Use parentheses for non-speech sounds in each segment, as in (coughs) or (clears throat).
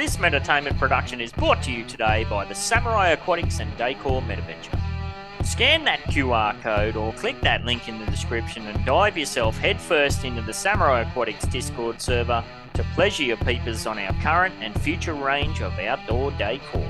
This entertainment production is brought to you today by the Samurai Aquatics and Decor Metaventure. Scan that QR code or click that link in the description and dive yourself headfirst into the Samurai Aquatics Discord server to pleasure your peepers on our current and future range of outdoor decor.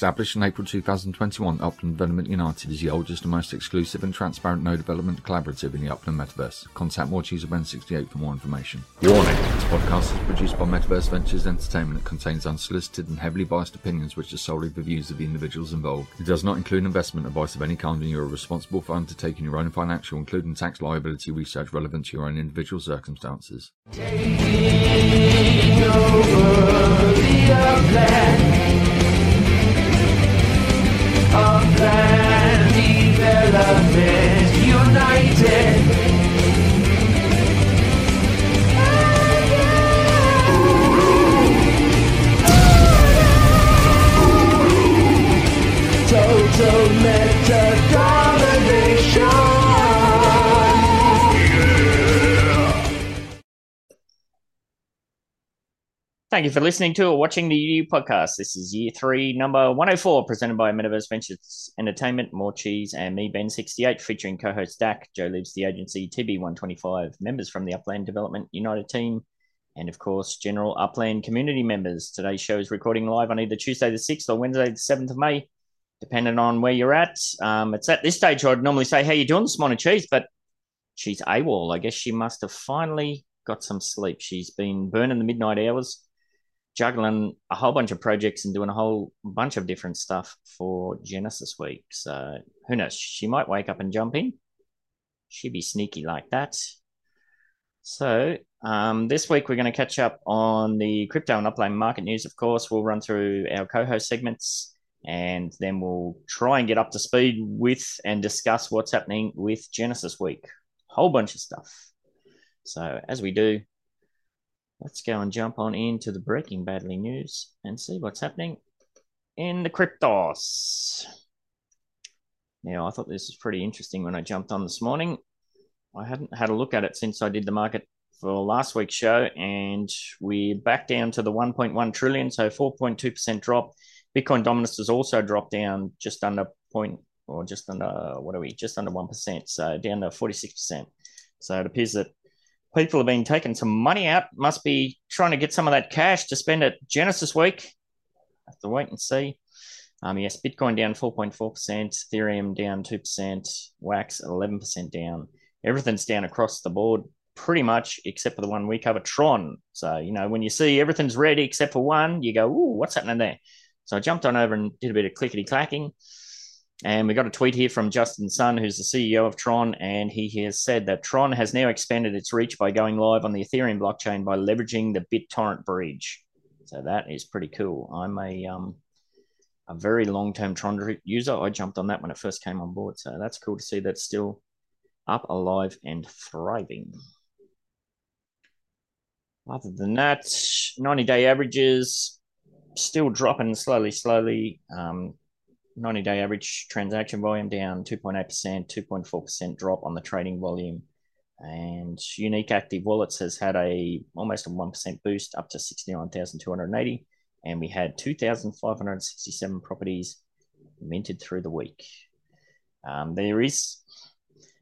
Established in April 2021, Upland Development United is the oldest and most exclusive and transparent node development collaborative in the Upland Metaverse. Contact Morecheese Ben 68 for more information. Warning! This podcast is produced by Metaverse Ventures Entertainment that contains unsolicited and heavily biased opinions which are solely the views of the individuals involved. It does not include investment advice of any kind and you are responsible for undertaking your own financial, including tax liability research relevant to your own individual circumstances. Taking over the upland. Upland Development United. Thank you for listening to or watching the UDU podcast. This is year three, number 104, presented by Metaverse Ventures Entertainment, Morecheese, and me, Ben68, featuring co host Dak, Joelives the Agency, TB125, members from the Upland Development United team, and of course, general Upland community members. Today's show is recording live on either Tuesday the 6th or Wednesday the 7th of May, depending on where you're at. Um, it's at this stage I'd normally say, How you doing this morning, Cheese? But she's AWOL. I guess she must have finally got some sleep. She's been burning the midnight hours juggling a whole bunch of projects and doing a whole bunch of different stuff for Genesis Week. So who knows? She might wake up and jump in. She'd be sneaky like that. So um, this week we're going to catch up on the crypto and upland market news. Of course, we'll run through our co-host segments, and then we'll try and get up to speed with and discuss what's happening with Genesis Week. Whole bunch of stuff. So as we do, Let's go and jump on into the Breaking Badly news and see what's happening in the cryptos. Now, I thought this was pretty interesting when I jumped on this morning. I hadn't had a look at it since I did the market for last week's show, and we're back down to the 1.1 trillion, so 4.2% drop. Bitcoin dominance has also dropped down just under point or just under what are we? Just under one percent, so down to 46%. So it appears that people have been taking some money out, must be trying to get some of that cash to spend at Genesis Week. Have to wait and see. Um, yes, Bitcoin down 4.4%, Ethereum down 2%, Wax 11% down. Everything's down across the board pretty much except for the one we cover, Tron. So, you know, when you see everything's red except for one, you go, ooh, what's happening there? So I jumped on over and did a bit of clickety clacking. And we got a tweet here from Justin Sun, who's the CEO of Tron, and he has said that Tron has now expanded its reach by going live on the Ethereum blockchain by leveraging the BitTorrent bridge. So that is pretty cool. I'm a um, a very long term Tron user. I jumped on that when it first came on board, so that's cool to see that's still up, alive, and thriving. Other than that, 90 day averages still dropping slowly, slowly. Um, 90 day average transaction volume down 2.8%, 2.4% drop on the trading volume. And unique active wallets has had a almost a 1% boost up to 69,280. And we had 2,567 properties minted through the week. Um, there is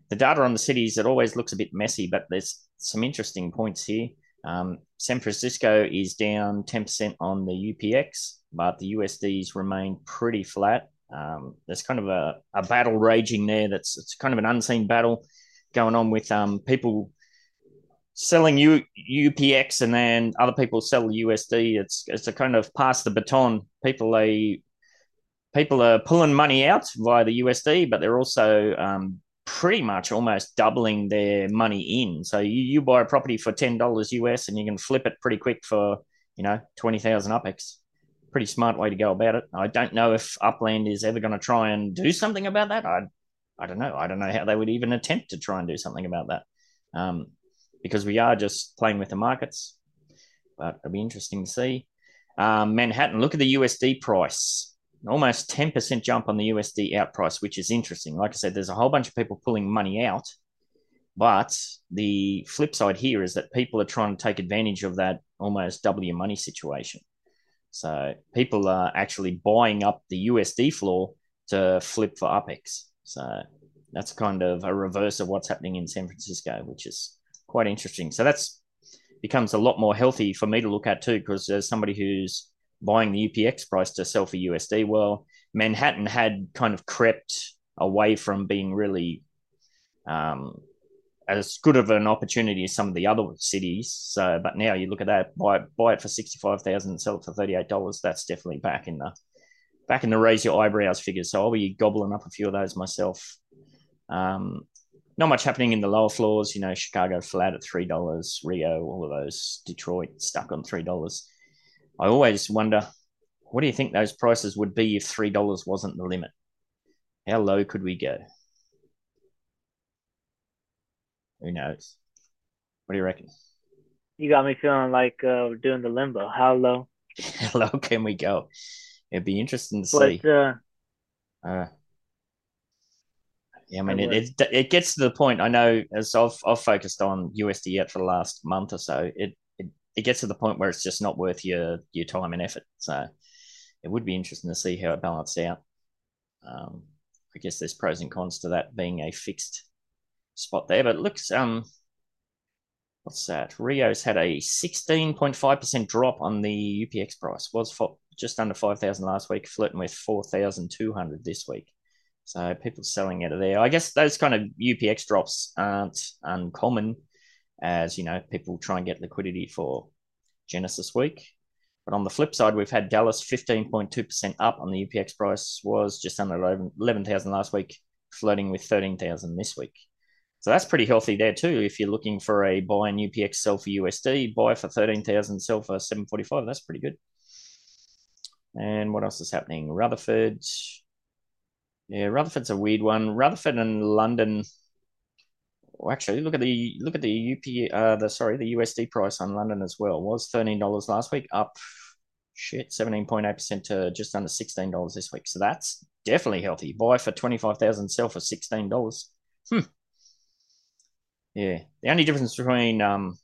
the data on the cities, it always looks a bit messy, but there's some interesting points here. Um, San Francisco is down 10% on the UPX, but the USDs remain pretty flat. Um, there's kind of a, a battle raging there. That's it's kind of an unseen battle going on with um, people selling U, UPX and then other people sell USD. It's it's a kind of pass the baton. People they people are pulling money out via the USD, but they're also um, pretty much almost doubling their money in. So you, you buy a property for ten dollars US and you can flip it pretty quick for you know twenty thousand UPX pretty smart way to go about it. I don't know if Upland is ever going to try and do something about that. I, I don't know. I don't know how they would even attempt to try and do something about that, um, because we are just playing with the markets. But it'll be interesting to see. Um, Manhattan, look at the USD price. Almost 10% jump on the USD out price, which is interesting. Like I said, there's a whole bunch of people pulling money out, But the flip side here is that people are trying to take advantage of that almost double your money situation. So people are actually buying up the USD floor to flip for UPX. So that's kind of a reverse of what's happening in San Francisco, which is quite interesting. So that's becomes a lot more healthy for me to look at too, because as somebody who's buying the UPX price to sell for USD, well, Manhattan had kind of crept away from being really um, as good of an opportunity as some of the other cities. So, but now you look at that, buy buy it for sixty five thousand and sell it for thirty eight dollars. That's definitely back in the back in the raise your eyebrows figures. So I'll be gobbling up a few of those myself. Um, not much happening in the lower floors. You know, Chicago flat at three dollars, Rio, all of those, Detroit stuck on three dollars. I always wonder, what do you think those prices would be if three dollars wasn't the limit? How low could we go? Who knows? What do you reckon? You got me feeling like uh, we're doing the limbo. How low? How (laughs) low can we go? It'd be interesting to But see. uh, Uh, yeah, I mean, it, it it gets to the point. I know as I've I've focused on USD yet for the last month or so. It it, it gets to the point where it's just not worth your your time and effort. So it would be interesting to see how it balanced out. Um, I guess there's pros and cons to that being a fixed spot there, but it looks um, what's that? Rio's had a 16.5% drop on the UPX price. Was for just under 5,000 last week, flirting with 4,200 this week. So people selling out of there. I guess those kind of UPX drops aren't uncommon as, you know, people try and get liquidity for Genesis week. But on the flip side, we've had Dallas 15.2% up on the UPX price, was just under 11,000 last week, flirting with 13,000 this week. So that's pretty healthy there too. If you're looking for a buy in UPX, sell for USD, buy for 13,000, sell for 745, that's pretty good. And what else is happening? Rutherford. Yeah, Rutherford's a weird one. Rutherford and London. Well, actually, look at the look at the UP uh the sorry the USD price on London as well. Was thirteen dollars last week, up shit seventeen point eight percent to just under sixteen dollars this week. So that's definitely healthy. Buy for twenty five thousand, sell for sixteen dollars. Hmm. Yeah, the only difference between um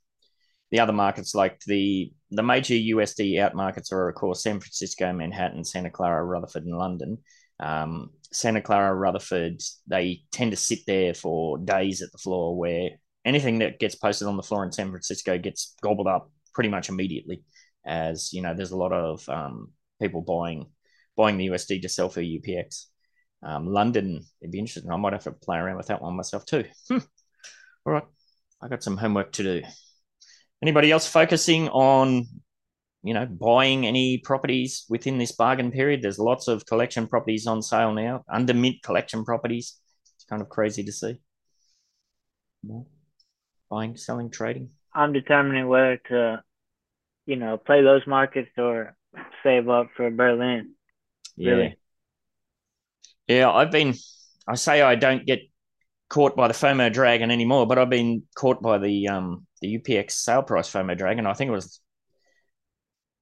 the other markets like the the major USD out markets are of course San Francisco, Manhattan, Santa Clara, Rutherford, and London. Um, Santa Clara, Rutherford, they tend to sit there for days at the floor where anything that gets posted on the floor in San Francisco gets gobbled up pretty much immediately. As you know, there's a lot of um, people buying buying the USD to sell for UPX. Um, London, it'd be interesting. I might have to play around with that one myself too. All right, I got some homework to do. Anybody else focusing on you know, buying any properties within this bargain period. There's lots of collection properties on sale now, under mint collection properties. It's kind of crazy to see. Buying, selling, trading. I'm determining whether to, you know, play those markets or save up for Berlin. Yeah. Really? Yeah, I've been, I say I don't get caught by the FOMO dragon anymore, but I've been caught by the um the UPX sale price FOMO dragon. I think it was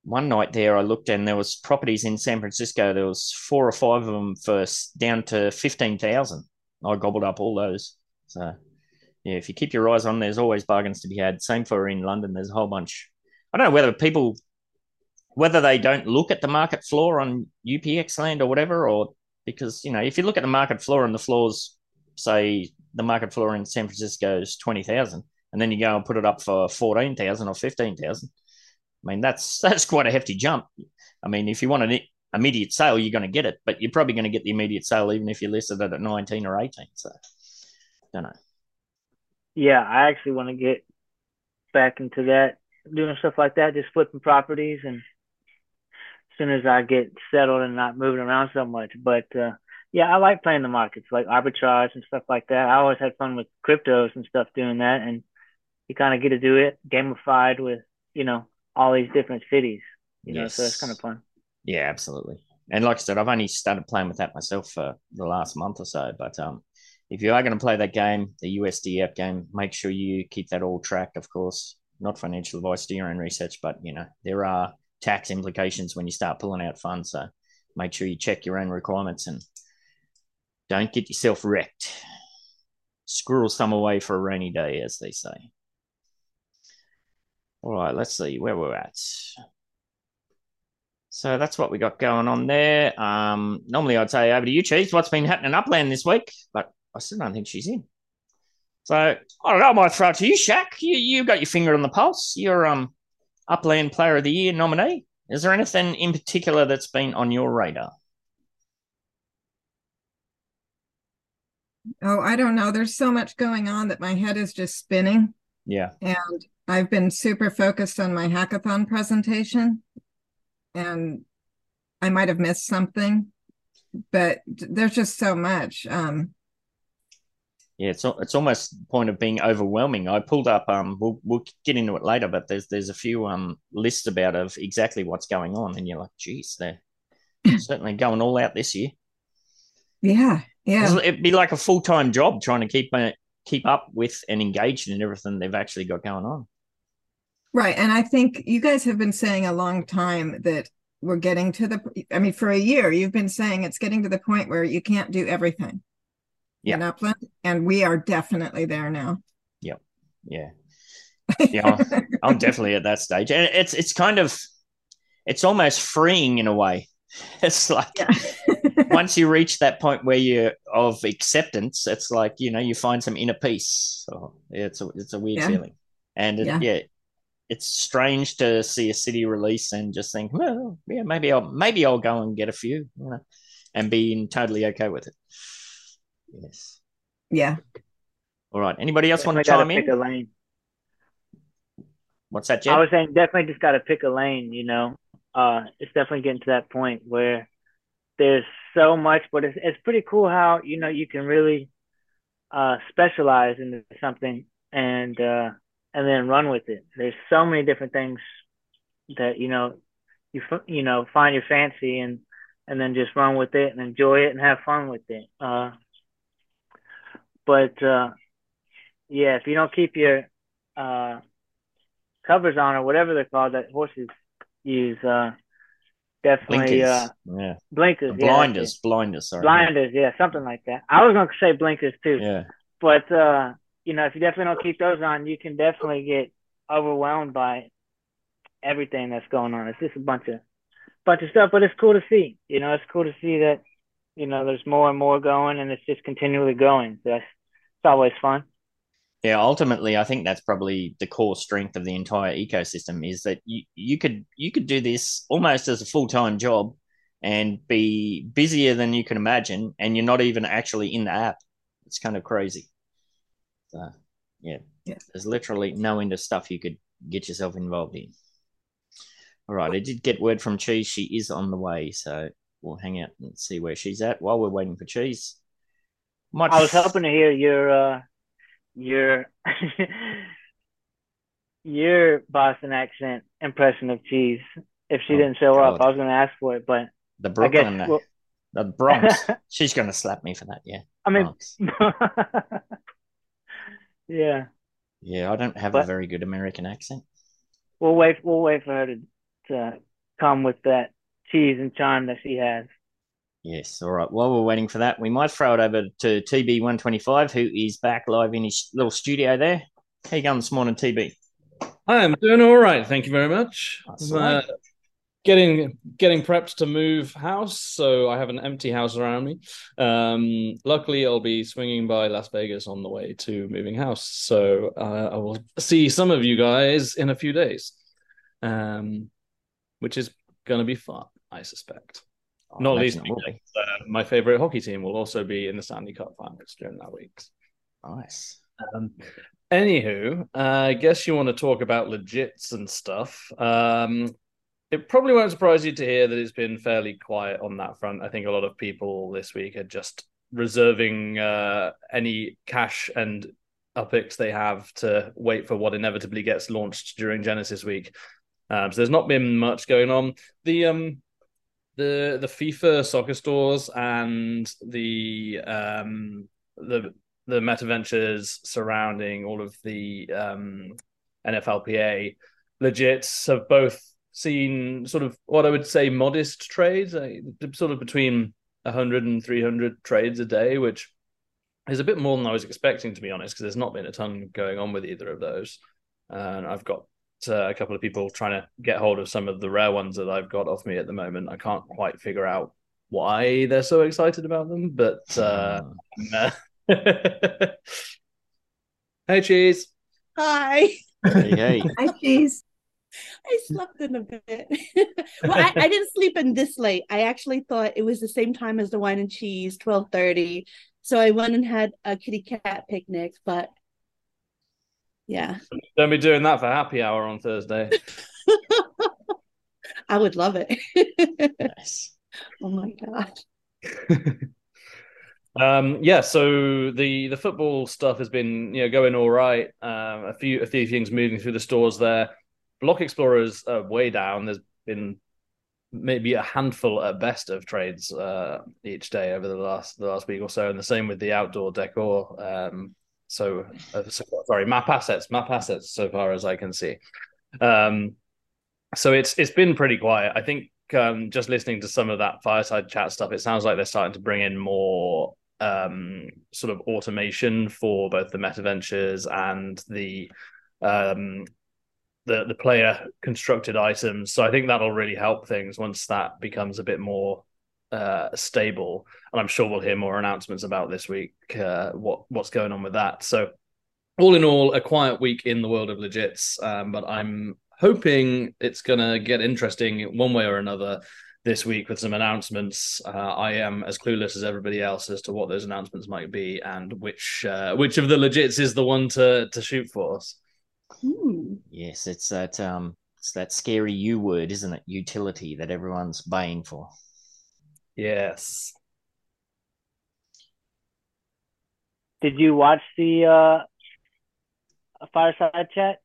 one night there I looked and there was properties in San Francisco. There was four or five of them for down to fifteen thousand. I gobbled up all those. So yeah, if you keep your eyes on, there's always bargains to be had. Same for in London. There's a whole bunch. I don't know whether people whether they don't look at the market floor on UPX land or whatever, or because you know if you look at the market floor and the floors, say the market floor in San Francisco is twenty thousand, and then you go and put it up for fourteen thousand or fifteen thousand. I mean, that's (laughs) that's quite a hefty jump. I mean, if you want an immediate sale, you're going to get it, but you're probably going to get the immediate sale even if you listed it at 19 or 18. So, don't know. Yeah, I actually want to get back into that, doing stuff like that, just flipping properties and as soon as I get settled and not moving around so much. But uh yeah, I like playing the markets, like arbitrage and stuff like that. I always had fun with cryptos and stuff doing that and you kind of get to do it gamified with, you know, all these different cities, you know, so it's kind of fun. Yeah, absolutely. And like I said, I've only started playing with that myself for the last month or so. But um, if you are going to play that game, the USD app game, make sure you keep that all tracked. Of course, not financial advice, do your own research, but you know there are tax implications when you start pulling out funds. So make sure you check your own requirements and don't get yourself wrecked. squirrel some away for a rainy day, as they say. All right, let's see where we're at. So that's what we got going on there. Um, normally I'd say over to you, Cheese. What's been happening upland this week? But I still don't think she's in. So I don't know. I might throw it to you, Shaq. You you got your finger on the pulse. You're um upland player of the year nominee. Is there anything in particular that's been on your radar? Oh, I don't know. There's so much going on that my head is just spinning. Yeah. And I've been super focused on my hackathon presentation. And I might have missed something, but there's just so much. Um, Yeah, it's it's almost the point of being overwhelming. I pulled up um we'll we'll get into it later, but there's there's a few um lists about of exactly what's going on, and you're like, geez, they're (laughs) certainly going all out this year. yeah, yeah. It'd be like a full time job trying to keep uh, keep up with and engaged in everything they've actually got going on. Right. And I think you guys have been saying a long time that we're getting to the, I mean, for a year, you've been saying it's getting to the point where you can't do everything Yeah. in Upland. And we are definitely there now. Yeah, (laughs) yeah, I'm- I'm definitely at that stage, and it's it's kind of it's almost freeing in a way. (laughs) It's like (laughs) once you reach that point where you're of acceptance, it's like you know you find some inner peace. So yeah, it's a it's a weird Yeah. feeling, and it, Yeah. yeah. it's strange to see a city release and just think, well, yeah, maybe I'll maybe I'll go and get a few, you know, and being totally okay with it. Yes. yeah. All right. Anybody else want to Definitely chime in? a lane. What's that, I was saying definitely just got to pick a lane, you know. Uh, it's definitely getting to that point where there's so much, but it's it's pretty cool how you know you can really uh specialize into something and uh and then run with it. There's so many different things that you know you you know find your fancy and and then just run with it and enjoy it and have fun with it. Uh, but uh, yeah, if you don't keep your uh covers on or whatever they're called that horses use, uh, definitely Blinkers. uh yeah. blinkers, The yeah, blinders. Blinders. Sorry. blinders, yeah, something like that. I was gonna say blinkers too, Yeah. but uh, you know, if you definitely don't keep those on, you can definitely get overwhelmed by everything that's going on. It's just a bunch of bunch of stuff, but it's cool to see. You know, it's cool to see that you know there's more and more going, and it's just continually going. That's it's always fun. Yeah, ultimately, I think that's probably the core strength of the entire ecosystem is that you, you could you could do this almost as a full time job and be busier than you can imagine, and you're not even actually in the app. It's kind of crazy. So, yeah, Yeah. there's literally no end of stuff you could get yourself involved in. All right, I did get word from Cheese; she is on the way, so we'll hang out and see where she's at while we're waiting for Cheese. Might I was hoping to hear your uh your (laughs) your Boston accent impression of cheese. If she Oh, didn't show up, I was going to ask for it, but the guess Brooklyn, uh, well, the Bronx. (laughs) she's gonna slap me for that. Yeah. I mean, (laughs) yeah, Yeah, I don't have a very good American accent. we'll wait. We'll wait for her to to come with that cheese and charm that she has. Yes, all right. While we're waiting for that, we might throw it over to TB125, who is back live in his little studio there. How you going this morning, TB? I'm doing all right. Thank you very much. That's I'm, all uh, getting getting prepped to move house, so I have an empty house around me. Um, luckily, I'll be swinging by Las Vegas on the way to moving house, so uh, I will see some of you guys in a few days, um, which is going to be fun, I suspect. I Not least because uh, my favorite hockey team will also be in the Stanley Cup finals during that week. Nice. Um, anywho, uh, I guess you want to talk about legits and stuff. Um, it probably won't surprise you to hear that it's been fairly quiet on that front. I think a lot of people this week are just reserving uh, any cash and UPX they have to wait for what inevitably gets launched during Genesis week. Um, so there's not been much going on. The um, the the FIFA soccer stores and the um, the the meta ventures surrounding all of the um, NFLPA legits have both seen sort of what I would say modest trades, uh, sort of between 100 and 300 trades a day, which is a bit more than I was expecting, to be honest, because there's not been a ton going on with either of those. And I've got uh, a couple of people trying to get hold of some of the rare ones that I've got off me at the moment. I can't quite figure out why they're so excited about them, but uh, (laughs) hey, cheese. Hi. Hey, hey. (laughs) Hi, cheese. I slept in a bit. (laughs) well, I, I didn't sleep in this late. I actually thought it was the same time as the wine and cheese, twelve thirty. So I went and had a kitty cat picnic, but yeah, Don't be doing that for happy hour on Thursday. (laughs) I would love it. Nice. (laughs) oh my god. (laughs) Um, yeah, so the the football stuff has been you know going all right. Um, a few a few things moving through the stores there. Block Explorers are way down. There's been maybe a handful at best of trades uh, each day over the last the last week or so, and the same with the outdoor decor. Um, so, uh, so sorry, map assets, map assets. So far as I can see, um, so it's it's been pretty quiet. I think um, just listening to some of that fireside chat stuff, it sounds like they're starting to bring in more um, sort of automation for both the meta ventures and the um, the the player constructed items. So I think that'll really help things once that becomes a bit more uh, stable. And I'm sure we'll hear more announcements about this week uh, what what's going on with that. So all in all, a quiet week in the world of legits, um, but I'm hoping it's gonna get interesting one way or another this week with some announcements. Uh, I am as clueless as everybody else as to what those announcements might be and which uh, which of the legits is the one to to shoot for us. Hmm. Yes, it's that um, it's that scary U word, isn't it? Utility that everyone's baying for. Yes. Did you watch the uh, fireside chat?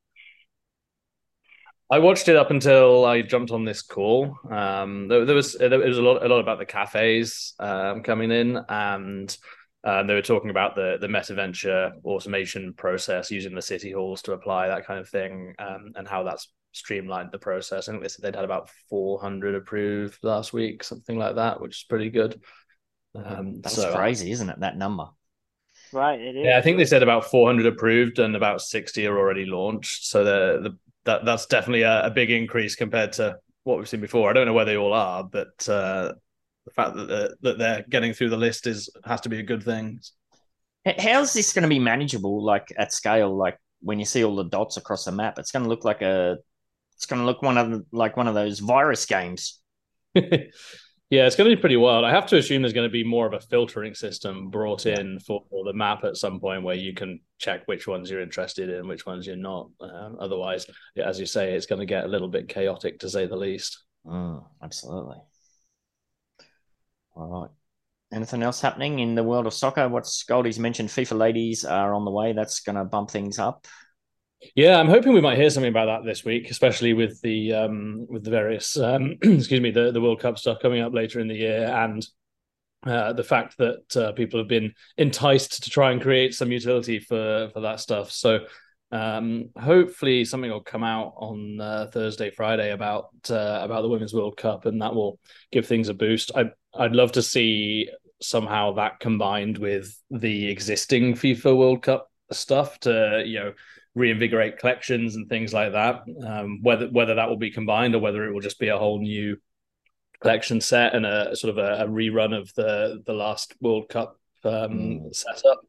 I watched it up until I jumped on this call. Um, there, there was there was a lot a lot about the cafes um, coming in, and um, they were talking about the the MetaVenture automation process using the city halls to apply that kind of thing, um, and how that's streamlined the process. I think they said they'd had about 400 approved last week, something like that, which is pretty good. Um, That's so- crazy, isn't it? That number. Right, it is. Yeah, I think they said about 400 approved and about 60 are already launched. So the, the that that's definitely a, a big increase compared to what we've seen before. I don't know where they all are, but uh, the fact that they're, that they're getting through the list is has to be a good thing. How's this going to be manageable, like at scale? Like when you see all the dots across the map, it's going to look like a, it's going to look one of the, like one of those virus games. (laughs) yeah, it's going to be pretty wild. I have to assume there's going to be more of a filtering system brought in for the map at some point where you can check which ones you're interested in, which ones you're not. Um, otherwise, as you say, it's going to get a little bit chaotic to say the least. Mm, absolutely. All right. Anything else happening in the world of soccer? What's Goldie's mentioned? FIFA ladies are on the way. That's going to bump things up. Yeah, I'm hoping we might hear something about that this week, especially with the um, with the various um, (clears throat) excuse me the the World Cup stuff coming up later in the year, and uh, the fact that uh, people have been enticed to try and create some utility for for that stuff. So um, hopefully something will come out on uh, Thursday, Friday about uh, about the Women's World Cup, and that will give things a boost. I I'd love to see somehow that combined with the existing FIFA World Cup stuff to you know reinvigorate collections and things like that. Um, whether whether that will be combined or whether it will just be a whole new collection set and a sort of a, a rerun of the the last World Cup um, setup.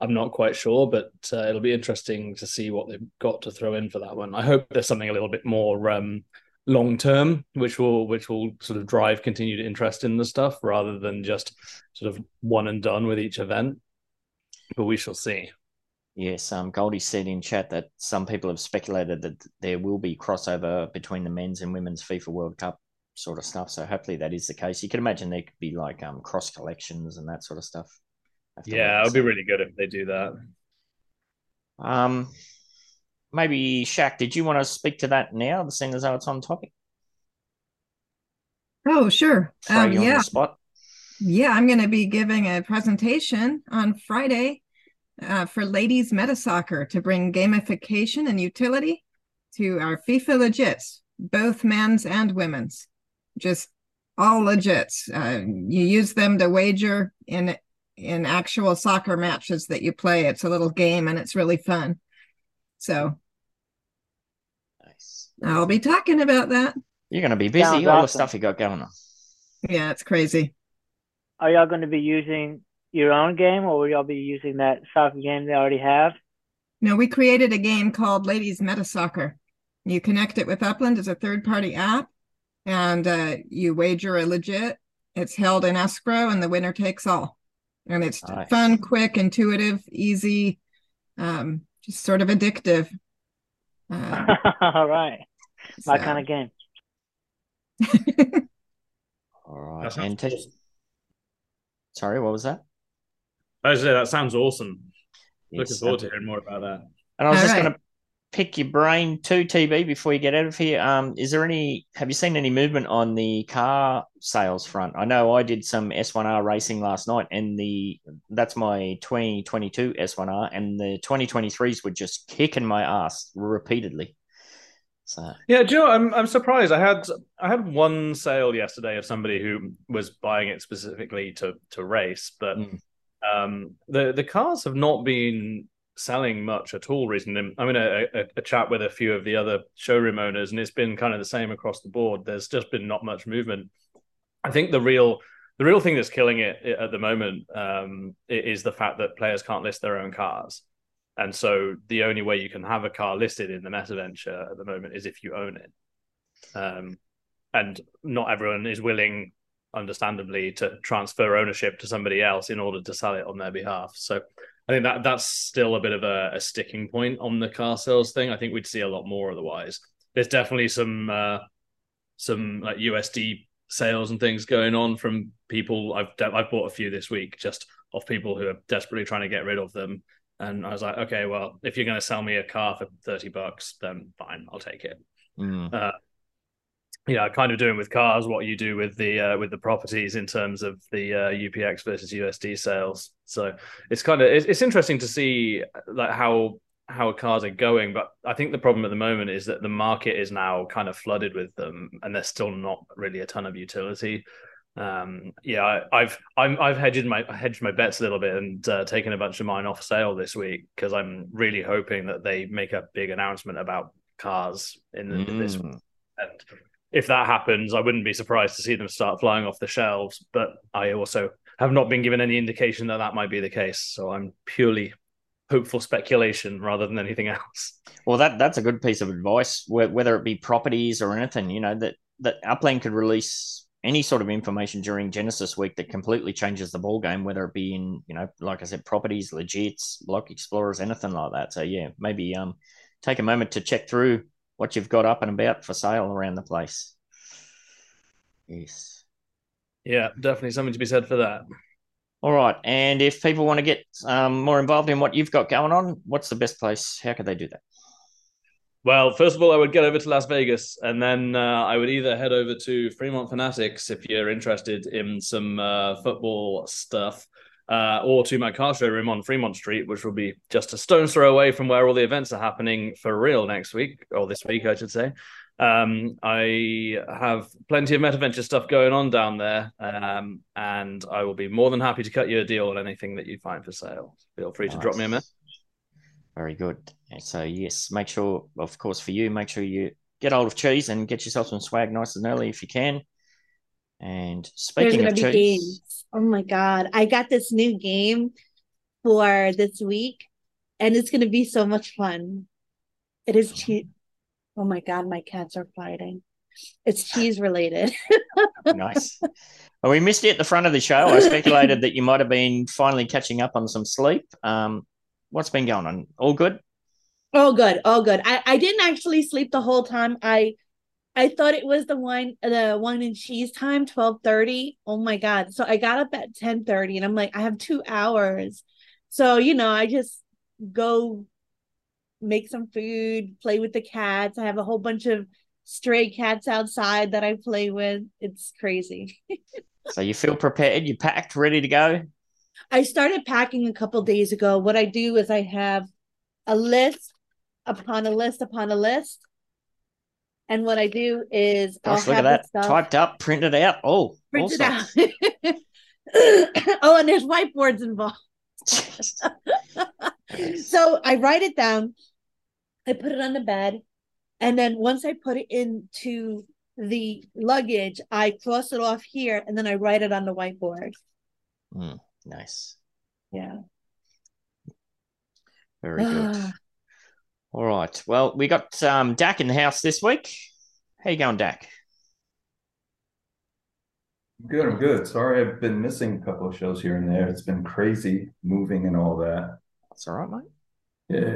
I'm not quite sure, but uh, it'll be interesting to see what they've got to throw in for that one. I hope there's something a little bit more um, long term, which will which will sort of drive continued interest in the stuff rather than just sort of one and done with each event. But we shall see. Yes, um, Goldie said in chat that some people have speculated that there will be crossover between the men's and women's FIFA World Cup sort of stuff. So hopefully that is the case. You can imagine there could be like um, cross collections and that sort of stuff. Have to wait Yeah, it'll be really good if they do that. Um, maybe Shaq, did you want to speak to that now, seeing as though it's on topic? Oh, sure. Um, you on yeah, the spot. yeah. I'm going to be giving a presentation on Friday uh, for ladies meta soccer to bring gamification and utility to our FIFA legits, both men's and women's. Just all legits. Uh, you use them to wager in in actual soccer matches that you play. It's a little game and it's really fun. So Nice. I'll be talking about that. You're going to be busy. Sounds all the stuff you got going on. Yeah, it's crazy. Are y'all going to be using your own game, or will y'all be using that soccer game they already have? No, we created a game called Ladies Meta Soccer. You connect it with Upland as a third party app and uh, you wager a legit. It's held in escrow and the winner takes all. And it's Nice. fun, quick, intuitive, easy, um, just sort of addictive. (laughs) Uh, All right, my so- kind of game. (laughs) All right. And T- awesome. sorry, what was that? I was say, that sounds awesome. Looking forward to hearing more about that. And I was All just right. going to pick your brain too, TB, before you get out of here. Um, is there any? Have you seen any movement on the car sales front? I know I did some S1R racing last night, and the that's my 2022 S1R, and the 2023s were just kicking my ass repeatedly. So Yeah, Joe, you know, I'm I'm surprised. I had I had one sale yesterday of somebody who was buying it specifically to to race, but Mm. Um, the the cars have not been selling much at all recently. I'm in a, a, a chat with a few of the other showroom owners, and it's been kind of the same across the board. There's just been not much movement. I think the real the real thing that's killing it at the moment um, is the fact that players can't list their own cars. And so the only way you can have a car listed in the Meta Venture at the moment is if you own it. Um, and not everyone is willing, understandably, to transfer ownership to somebody else in order to sell it on their behalf. So I think that that's still a bit of a, a sticking point on the car sales thing. I think we'd see a lot more otherwise. There's definitely some uh, some like USD sales and things going on from people. I've I've bought a few this week just of people who are desperately trying to get rid of them. And I was like, okay, well, if you're going to sell me a car for thirty bucks, then fine, I'll take it. mm, Yeah, kind of doing with cars what you do with the uh, with the properties in terms of the uh, UPX versus USD sales. So it's kind of it's, it's interesting to see like how how cars are going, but I think the problem at the moment is that the market is now kind of flooded with them, and there's still not really a ton of utility. Um, yeah, I, I've I'm, I've hedged my hedged my bets a little bit and uh, taken a bunch of mine off sale this week because I'm really hoping that they make a big announcement about cars in the, this mm. and if that happens, I wouldn't be surprised to see them start flying off the shelves. But I also have not been given any indication that that might be the case. So I'm purely hopeful speculation rather than anything else. Well, that that's a good piece of advice. Whether it be properties or anything, you know that that Upland could release any sort of information during Genesis Week that completely changes the ball game. Whether it be in you know, like I said, properties, legits, block explorers, anything like that. So yeah, maybe um, take a moment to check through what you've got up and about for sale around the place. Yes. Yeah, definitely something to be said for that. All right. And if people want to get um, more involved in what you've got going on, what's the best place? How could they do that? Well, first of all, I would get over to Las Vegas, and then uh, I would either head over to Fremont Fanatics if you're interested in some uh, football stuff, uh, or to my car showroom on Fremont Street, which will be just a stone's throw away from where all the events are happening for real next week, or this week, I should say. Um, I have plenty of MetaVenture stuff going on down there, um, and I will be more than happy to cut you a deal on anything that you find for sale. Feel free to drop me a message. Very good. So yes, make sure, of course, for you, make sure you get hold of cheese and get yourself some swag nice and early if you can. And There's speaking gonna of be cheese, games. Oh my god. I got this new game for this week and it's gonna be so much fun. It is cheese. Oh my god, my cats are fighting. It's (laughs) cheese related. nice. Well, we missed you at the front of the show. I speculated that you might have been finally catching up on some sleep. Um, what's been going on? All good? Oh good, oh good. I, I didn't actually sleep the whole time. I I thought it was the wine the wine and cheese time, 12:30. Oh my god. So I got up at 10:30 and I'm like, I have two hours. So, you know, I just go make some food, play with the cats. I have a whole bunch of stray cats outside that I play with. It's crazy. (laughs) So you feel prepared? You packed, ready to go? I started packing a couple days ago. What I do is I have a list upon a list upon a list. And what I do is Gosh, I'll look at have that. stuff Typed up, printed out. Oh, printed out. (laughs) oh, and there's whiteboards involved. (laughs) so I write it down. I put it on the bed, and then once I put it into the luggage, I cross it off here, and then I write it on the whiteboard. Mm, nice. Yeah. Very good. (sighs) (laughs) All right. Well, we got um, Dak in the house this week. How you going, Dak? Good, I'm good. Sorry, I've been missing a couple of shows here and there. It's been crazy moving and all that. That's all right, mate.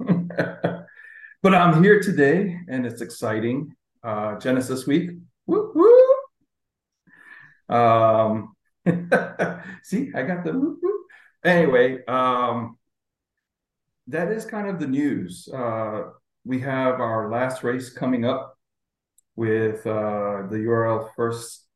Yeah. (laughs) but I'm here today and it's exciting. Uh, Genesis week. Woo woo. Um, (laughs) see, I got the woo woo. Anyway, um, that is kind of the news. Uh, we have our last race coming up with uh, the URL first,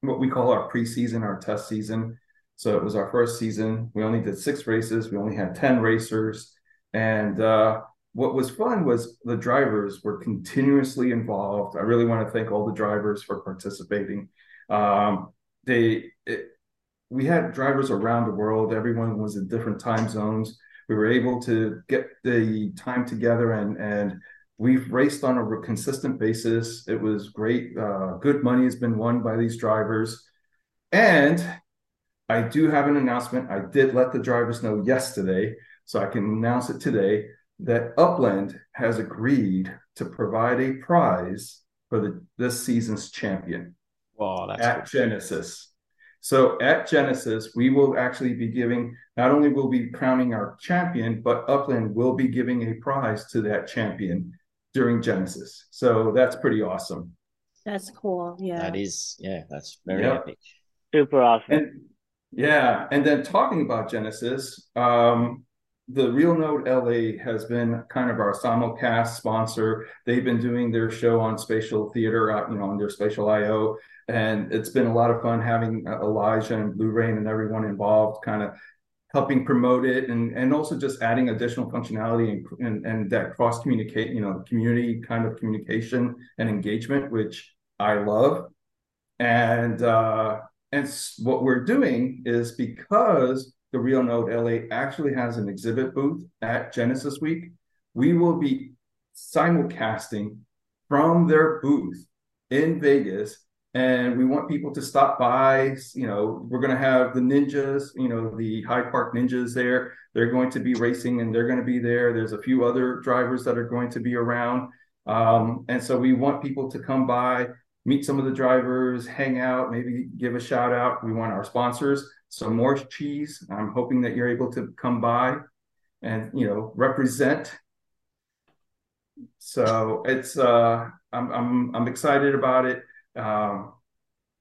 what we call our preseason, our test season. So it was our first season. We only did six races. We only had 10 racers. And uh, what was fun was the drivers were continuously involved. I really want to thank all the drivers for participating. Um, they, it, we had drivers around the world. Everyone was in different time zones. We were able to get the time together and and we've raced on a consistent basis. It was great. Uh, good money has been won by these drivers, and I do have an announcement. I did let the drivers know yesterday, so I can announce it today that Upland has agreed to provide a prize for the this season's champion Wow, that's at Genesis. So at Genesis, we will actually be giving, not only will we be crowning our champion, but Upland will be giving a prize to that champion during Genesis. So that's pretty awesome. That's cool. Yeah. that is yeah, that's very Yeah. epic. Super awesome. And yeah, and then talking about Genesis, um, the Real Node LA has been kind of our simulcast sponsor. They've been doing their show on Spatial Theater, uh, you know, on their Spatial IO, and it's been a lot of fun having uh, Elijah and Blue Rain and everyone involved, kind of helping promote it, and and also just adding additional functionality and and, and that cross communicate, you know, community kind of communication and engagement, which I love, and uh, and what we're doing is because the Real Node LA actually has an exhibit booth at Genesis Week, we will be simulcasting from their booth in Vegas. And we want people to stop by. You know, we're going to have the ninjas, you know, the Hyde Park ninjas there. They're going to be racing and they're going to be there. There's a few other drivers that are going to be around. Um, and so we want people to come by, meet some of the drivers, hang out, maybe give a shout out. We want our sponsors, some more cheese. I'm hoping that you're able to come by and you know represent. So it's uh, I'm I'm I'm excited about it. Um,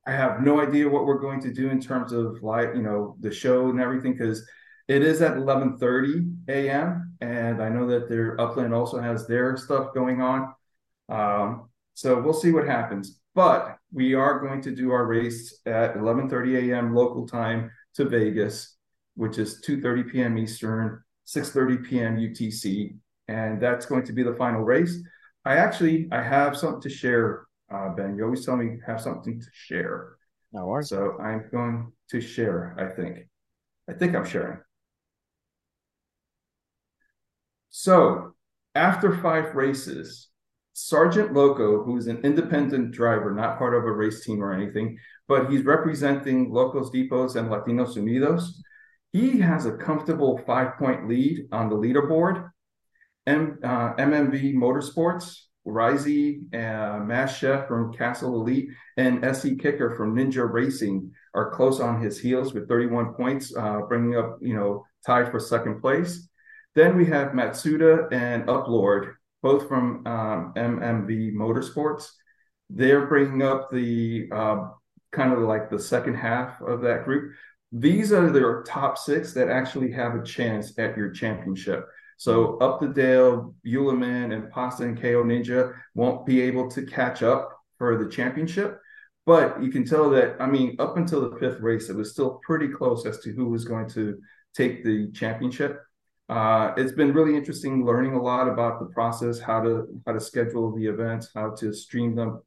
I have no idea what we're going to do in terms of like you know the show and everything because it is at 11:30 a.m. and I know that their Upland also has their stuff going on. Um, so we'll see what happens. But we are going to do our race at 11:30 a.m. local time to Vegas, which is 2:30 p.m. Eastern, 6:30 p.m. UTC, and that's going to be the final race. I actually I have something to share, uh, Ben. You always tell me you have something to share, No worries. so I'm going to share. I think, I think I'm sharing. So after five races, Sergeant Loco, who's an independent driver, not part of a race team or anything, but he's representing Locos Depots and Latinos Unidos. He has a comfortable five point lead on the leaderboard. M, uh, MMV Motorsports, Risey, uh, Mass Chef from Castle Elite, and SE Kicker from Ninja Racing are close on his heels with 31 points, uh, bringing up, you know, tied for second place. Then we have Matsuda and Uplord, both from um, MMV Motorsports. They're bringing up the uh, kind of like the second half of that group. These are their top six that actually have a chance at your championship. So Up the Dale, Uleman, and Pasta and KO Ninja won't be able to catch up for the championship. But you can tell that, I mean, up until the fifth race, it was still pretty close as to who was going to take the championship. Uh, it's been really interesting learning a lot about the process, how to how to schedule the events, how to stream them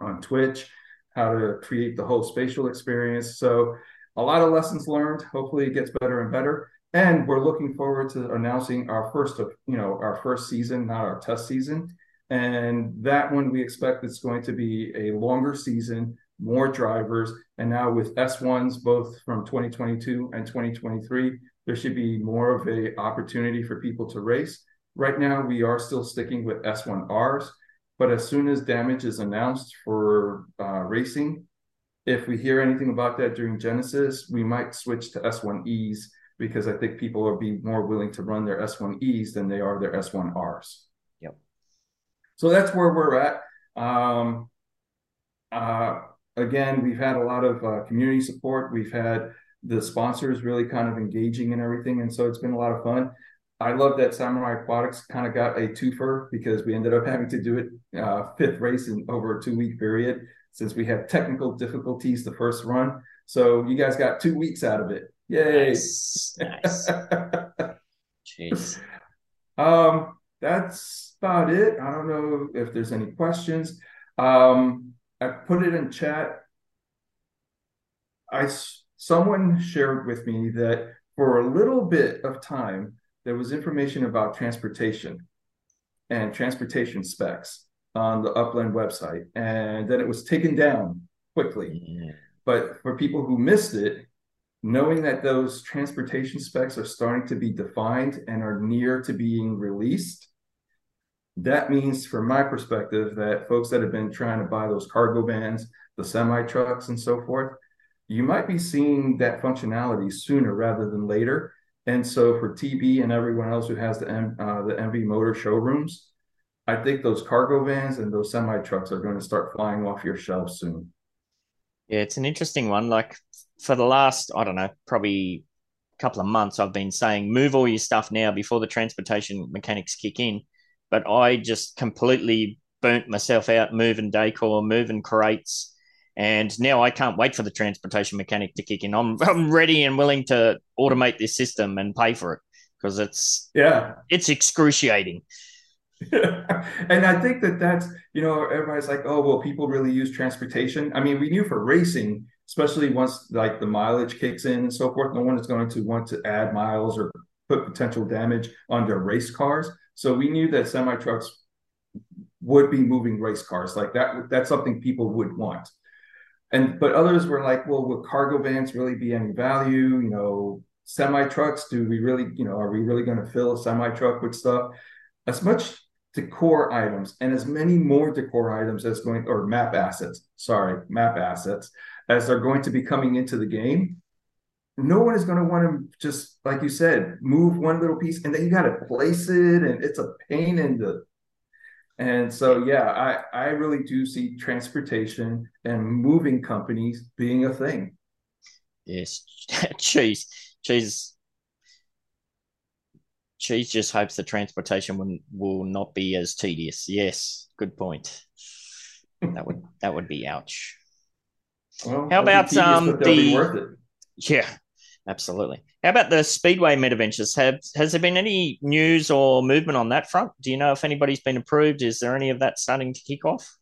on Twitch, how to create the whole spatial experience. So a lot of lessons learned. Hopefully, it gets better and better. And we're looking forward to announcing our first of you know our first season, not our test season. And that one we expect it's going to be a longer season, more drivers, and now with S1s both from 2022 and 2023, there should be more of a opportunity for people to race. Right now, we are still sticking with S1Rs, but as soon as damage is announced for uh, racing, if we hear anything about that during Genesis, we might switch to S1Es because I think people will be more willing to run their S1Es than they are their S1Rs. Yep. So that's where we're at. Um, uh, again, we've had a lot of uh, community support. We've had the sponsors really kind of engaging in everything, and so it's been a lot of fun. I love that Samurai Aquatics kind of got a twofer because we ended up (laughs) having to do it uh, fifth race in over a two week period since we had technical difficulties the first run. So you guys got two weeks out of it. Yay! Nice. nice. (laughs) Jeez. Um, that's about it. I don't know if there's any questions. Um, I put it in chat. I someone shared with me that for a little bit of time there was information about transportation and transportation specs on the Upland website, and then it was taken down quickly. Yeah. But for people who missed it, knowing that those transportation specs are starting to be defined and are near to being released, that means, from my perspective, that folks that have been trying to buy those cargo vans, the semi trucks, and so forth, you might be seeing that functionality sooner rather than later. And so, for TB and everyone else who has the uh, the MV Motor showrooms, I think those cargo vans and those semi trucks are going to start flying off your shelves soon. Yeah, it's an interesting one. Like for the last, I don't know, probably a couple of months, I've been saying move all your stuff now before the transportation mechanics kick in. But I just completely burnt myself out moving decor, moving crates. And now I can't wait for the transportation mechanic to kick in. I'm (laughs) I'm ready and willing to automate this system and pay for it because it's Yeah. it's excruciating. (laughs) and I think that that's, you know, everybody's like, oh, well, people really use transportation. I mean, we knew for racing, especially once like the mileage kicks in and so forth, no one is going to want to add miles or put potential damage on their race cars. So we knew that semi trucks would be moving race cars like that. That's something people would want. And but others were like, well, would cargo vans really be any value? You know, semi trucks, do we really, you know, are we really going to fill a semi truck with stuff? As much decor items and as many more decor items as going or map assets, sorry, map assets as they're going to be coming into the game. No one is going to want to just like you said, move one little piece and then you got to place it, and it's a pain in the. And so, yeah, I I really do see transportation and moving companies being a thing. Yes, (laughs) cheese, cheese, cheese just hopes the transportation will, will not be as tedious. Yes, good point. That would that would be ouch. Well, How about, um, but they'll be the- worth it. Yeah, absolutely. How about the Speedway Meta Ventures? Have has there been any news or movement on that front? Do you know if anybody's been approved? Is there any of that starting to kick off?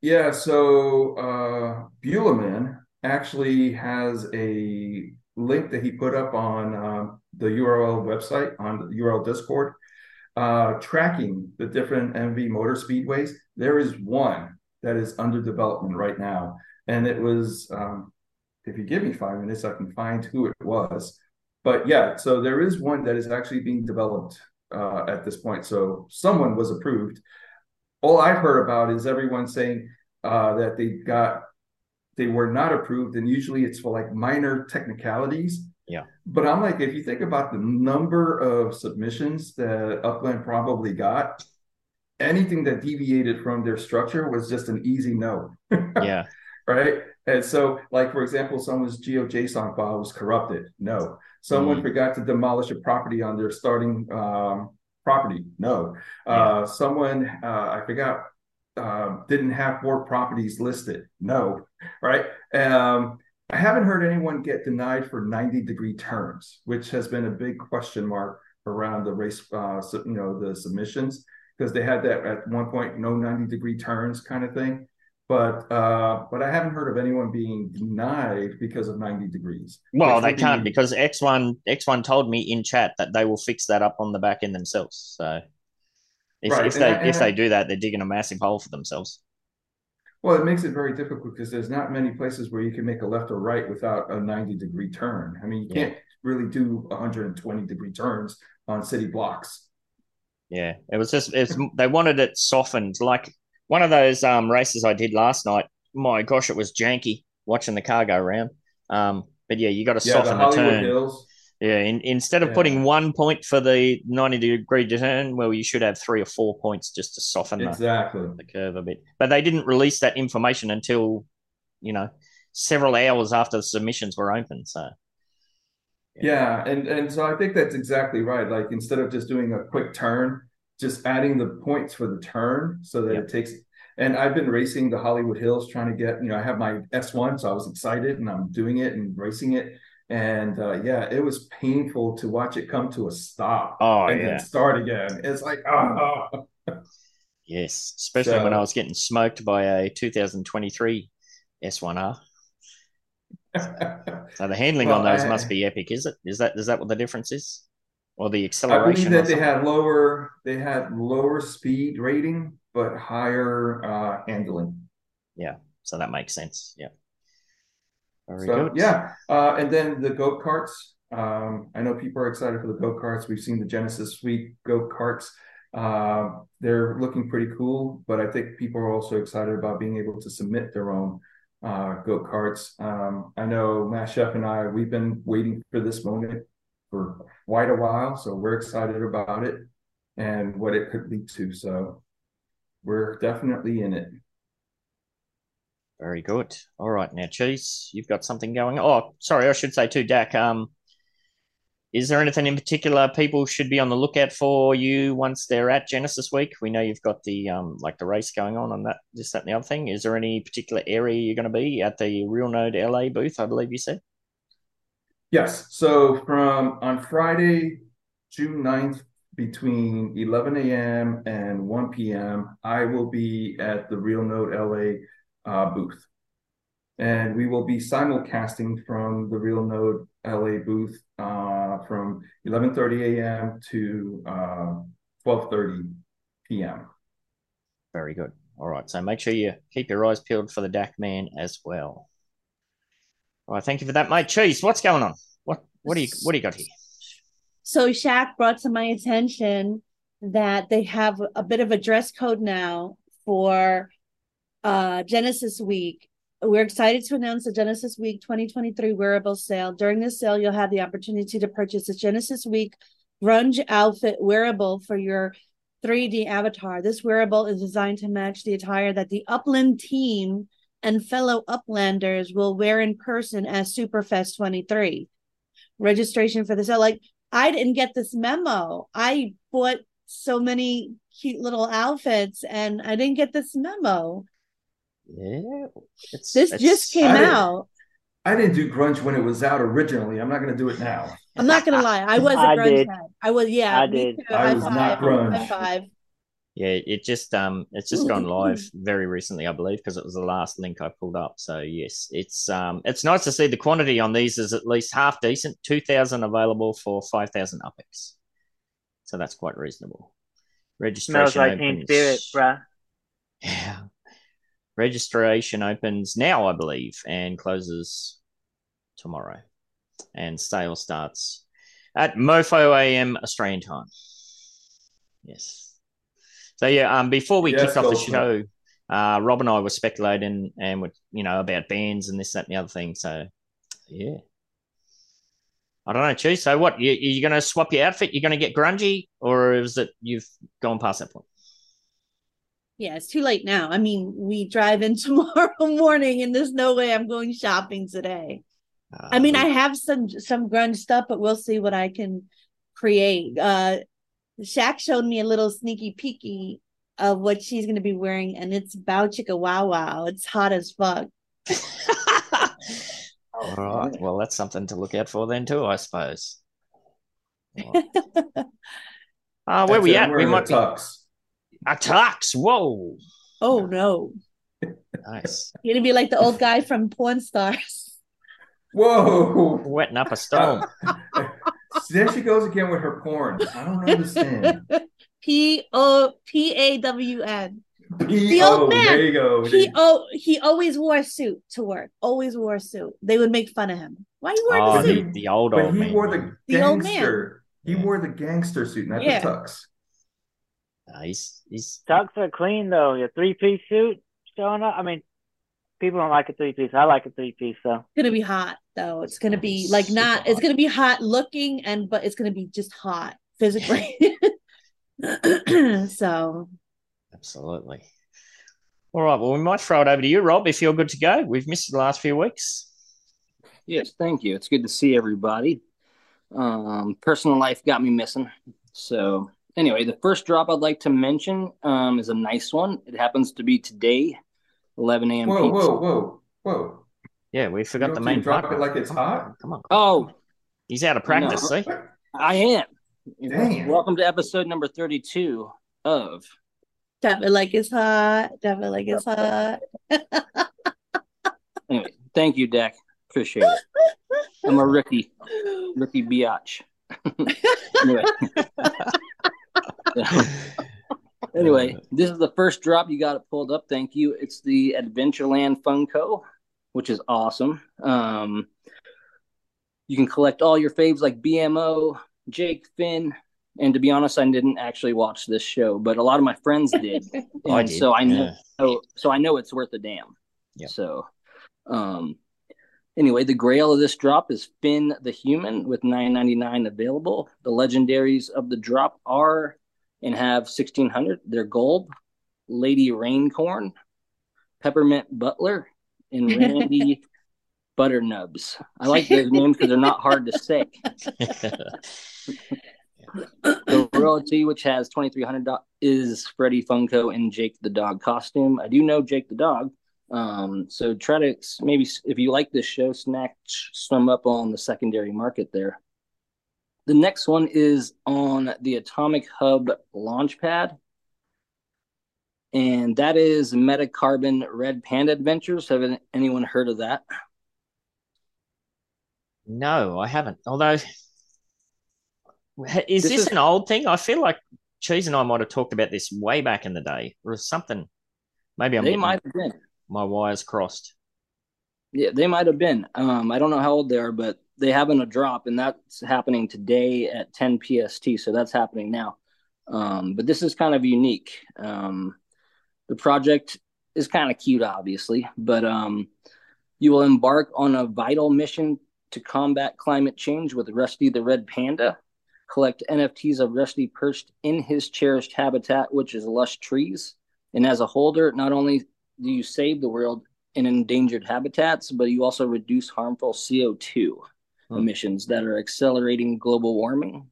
Yeah, so uh Buleman actually has a link that he put up on um, the URL website on the URL Discord, uh, tracking the different MV motor speedways. There is one that is under development right now, and it was. Um, if you give me five minutes, I can find who it was. But yeah, so there is one that is actually being developed uh, at this point. So someone was approved. All I've heard about is everyone saying uh, that they got they were not approved, and usually it's for like minor technicalities. Yeah. But I'm like, if you think about the number of submissions that Upland probably got, anything that deviated from their structure was just an easy no. (laughs) Yeah, right? And so, like for example, someone's GeoJSON file was corrupted. No. Someone Mm. forgot to demolish a property on their starting um, property. No. Uh, someone uh, I forgot uh, didn't have four properties listed. No. Right. Um, I haven't heard anyone get denied for 90 degree turns, which has been a big question mark around the race, uh, you know, the submissions because they had that at one point, no 90 degree turns kind of thing. But uh, but I haven't heard of anyone being denied because of 90 degrees. Well, they can't be- because X one X one told me in chat that they will fix that up on the back end themselves. So if, Right, if they I- if they do that, they're digging a massive hole for themselves. Well, it makes it very difficult because there's not many places where you can make a left or right without a 90 degree turn. I mean, you Yeah. can't really do 120 degree turns on city blocks. Yeah, it was just it's, they wanted it softened, like one of those um, races I did last night. My gosh, it was janky watching the car go around. Um, but yeah, you got to Yeah, soften the, Hollywood turn. Hills. Yeah, in, instead of Yeah. putting one point for the ninety degree turn, well, you should have three or four points just to soften the, Exactly. the curve a bit. But they didn't release that information until you know several hours after the submissions were open. So Yeah, and and so I think that's exactly right. Like instead of just doing a quick turn, just adding the points for the turn so that Yep. it takes. And I've been racing the Hollywood Hills, trying to get. You know, I have my S1, so I was excited, and I'm doing it and racing it. And uh, yeah, it was painful to watch it come to a stop oh and yeah, then start again. It's like, oh, (laughs) yes, especially when I was getting smoked by a 2023 S1R. (laughs) So the handling on those I- must be epic, is it? Is that is that what the difference is, or the acceleration. I believe that they had lower, they had lower speed rating, but higher uh, handling. Yeah, so that makes sense. Yeah. Very So good. yeah, uh, and then the go karts. Um, I know people are excited for the go karts. We've seen the Genesis Suite go karts. Uh, they're looking pretty cool, but I think people are also excited about being able to submit their own uh, go karts. Um, I know Matt Chef and I we've been waiting for this moment for quite a while, so we're excited about it and what it could lead to. So we're definitely in it. Very good. All right, now, Cheese, you've got something going. Oh, sorry, I should say too, Dak. Um, is there anything in particular people should be on the lookout for you once they're at Genesis Week? We know you've got the um, like the race going on and that, this, that, and the other thing. Is there any particular area you're going to be at the Real Node LA booth? I believe you said. Yes. So from on Friday, June 9th, between 11 a.m. and 1 p.m., I will be at the Real Node LA uh, booth. And we will be simulcasting from the Real Node LA booth uh, from 11:30 a.m. to uh, 12:30 p.m. Very good. All right, so make sure you keep your eyes peeled for the Dak man as well. All right, thank you for that, mate. Cheese, what's going on? What what do you what do you got here? So Shaq brought to my attention that they have a bit of a dress code now for uh Genesis Week. We're excited to announce the Genesis Week 2023 wearable sale. During this sale, you'll have the opportunity to purchase a Genesis Week grunge outfit wearable for your 3D avatar. This wearable is designed to match the attire that the Upland team and fellow Uplanders will wear in person at Superfest 23. Registration for the sale, like I didn't get this memo. I bought so many cute little outfits and I didn't get this memo. Yeah, it's, This it's- just came I out. I didn't do grunge when it was out originally. I'm not going to do it now. I'm not gonna lie. I was a I grunge did. head. I was yeah. I me did. I was five. not grunge. High five. Yeah, it just um it's just gone live very recently, I believe, because it was the last link I pulled up. So yes, it's um it's nice to see the quantity on these is at least half decent. Two thousand available for five thousand UPX. So that's quite reasonable. Registration Smells like opens. Spirit, bruh. Yeah. Registration opens now, I believe, and closes tomorrow. And sale starts at Mofo AM Australian time. Yes. So yeah, um, before we Yes, kicked off the show, uh, Rob and I were speculating and with you know about bands and this, that, and the other thing. So yeah. I don't know, Cheese. So what? You, you going to swap your outfit? You're going to get grungy, or is it you've gone past that point? Yeah, it's too late now. I mean, we drive in (laughs) tomorrow morning, and there's no way I'm going shopping today. Uh, I mean, I have some some grunge stuff, but we'll see what I can create. Uh Shaq showed me a little sneaky peeky of what she's gonna be wearing, and it's Bow Chicka Wow Wow. It's hot as fuck. All right. Well, that's something to look out for then too, I suppose. All right. (laughs) Uh, where That's we at? We wearing a might be tux. a tux. Whoa. Oh no. Nice. You're gonna be like the old guy from Porn Stars. Whoa! Wetting up a storm. (laughs) there she goes again with her porn. I don't understand. (laughs) P O P A W N. The old man. There you go. He oh he always wore a suit to work. Always wore a suit. They would make fun of him. Why are you wearing Oh, a the, suit? the old but old he man. wore the The old man. gangster. He wore the gangster suit, not Yeah. the tux. Uh, he's he's Tux are clean though. Your three piece suit showing up. I mean, people don't like a three piece. I like a three piece though. It's gonna be hot though. It's gonna be like not. It's hot. gonna be hot looking and but it's gonna be just hot physically. (laughs) so absolutely. All right. Well, we might throw it over to you, Rob, if you're good to go. We've missed the last few weeks. Yes, thank you. It's good to see everybody. Um, personal life got me missing. So, anyway, the first drop I'd like to mention um, is a nice one. It happens to be today, 11 a.m. Whoa, pizza. whoa, whoa, whoa! Yeah, we forgot You the don't main drop it like it's hot. Come on. Oh, He's out of practice, No. see? I am. Damn. Welcome to episode number 32 of. tap it like it's hot. Tap it like it's hot. (laughs) Anyway, thank you, Dak. Appreciate it. I'm a Ricky, Ricky Biatch. (laughs) anyway. (laughs) anyway, this is the first drop. You got it pulled up. Thank you. It's the Adventureland Funko, which is awesome. Um, you can collect all your faves like BMO, Jake, Finn. And to be honest, I didn't actually watch this show, but a lot of my friends did. (laughs) I and did, so I know yeah. so, so I know it's worth a damn. Yep. So um anyway, the grail of this drop is Finn the Human with 9.99 available. The legendaries of the drop are and have 1600. They're gold, Lady Raincorn, Peppermint Butler, and (laughs) Randy Butternubs. I like those names because they're not hard to say. (laughs) The royalty, which has twenty three hundred, is Freddie Funko in Jake the Dog costume. I do know Jake the Dog, um, so try to maybe if you like this show, snatch some up on the secondary market there. The next one is on the Atomic Hub Launchpad, and that is Metacarbon Red Panda Adventures. Have anyone heard of that? no, I haven't. Although, (laughs) is This this, is- an old thing? I feel like Cheese and I might have talked about this way back in the day, or something. Maybe I'm they might have been. my wires crossed. Yeah, they might have been. Um, I don't know how old they are, but they haven't a drop, and that's happening today at 10 PST. So that's happening now. Um, but this is kind of unique. Um, the project is kind of cute, obviously, but um, you will embark on a vital mission to combat climate change with Rusty the Red Panda. Collect NFTs of Rusty perched in his cherished habitat, which is lush trees. And as a holder, not only do you save the world in endangered habitats, but you also reduce harmful CO2 Hmm. emissions that are accelerating global warming.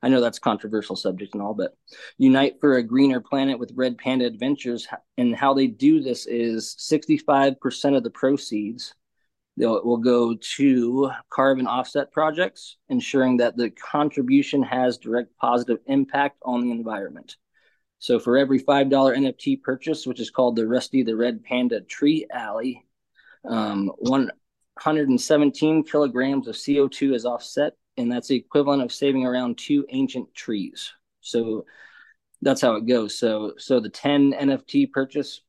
I know that's controversial subject and all, but unite for a greener planet with Red Panda Adventures. And how they do this is 65% of the proceeds they'll, go to carbon offset projects, ensuring that the contribution has direct positive impact on the environment. So for every $5 NFT purchase, which is called the Rusty the Red Panda Tree Alley, um, 117 kilograms of CO2 is offset, and that's the equivalent of saving around two ancient trees. So that's how it goes. So so the 10 NFT purchase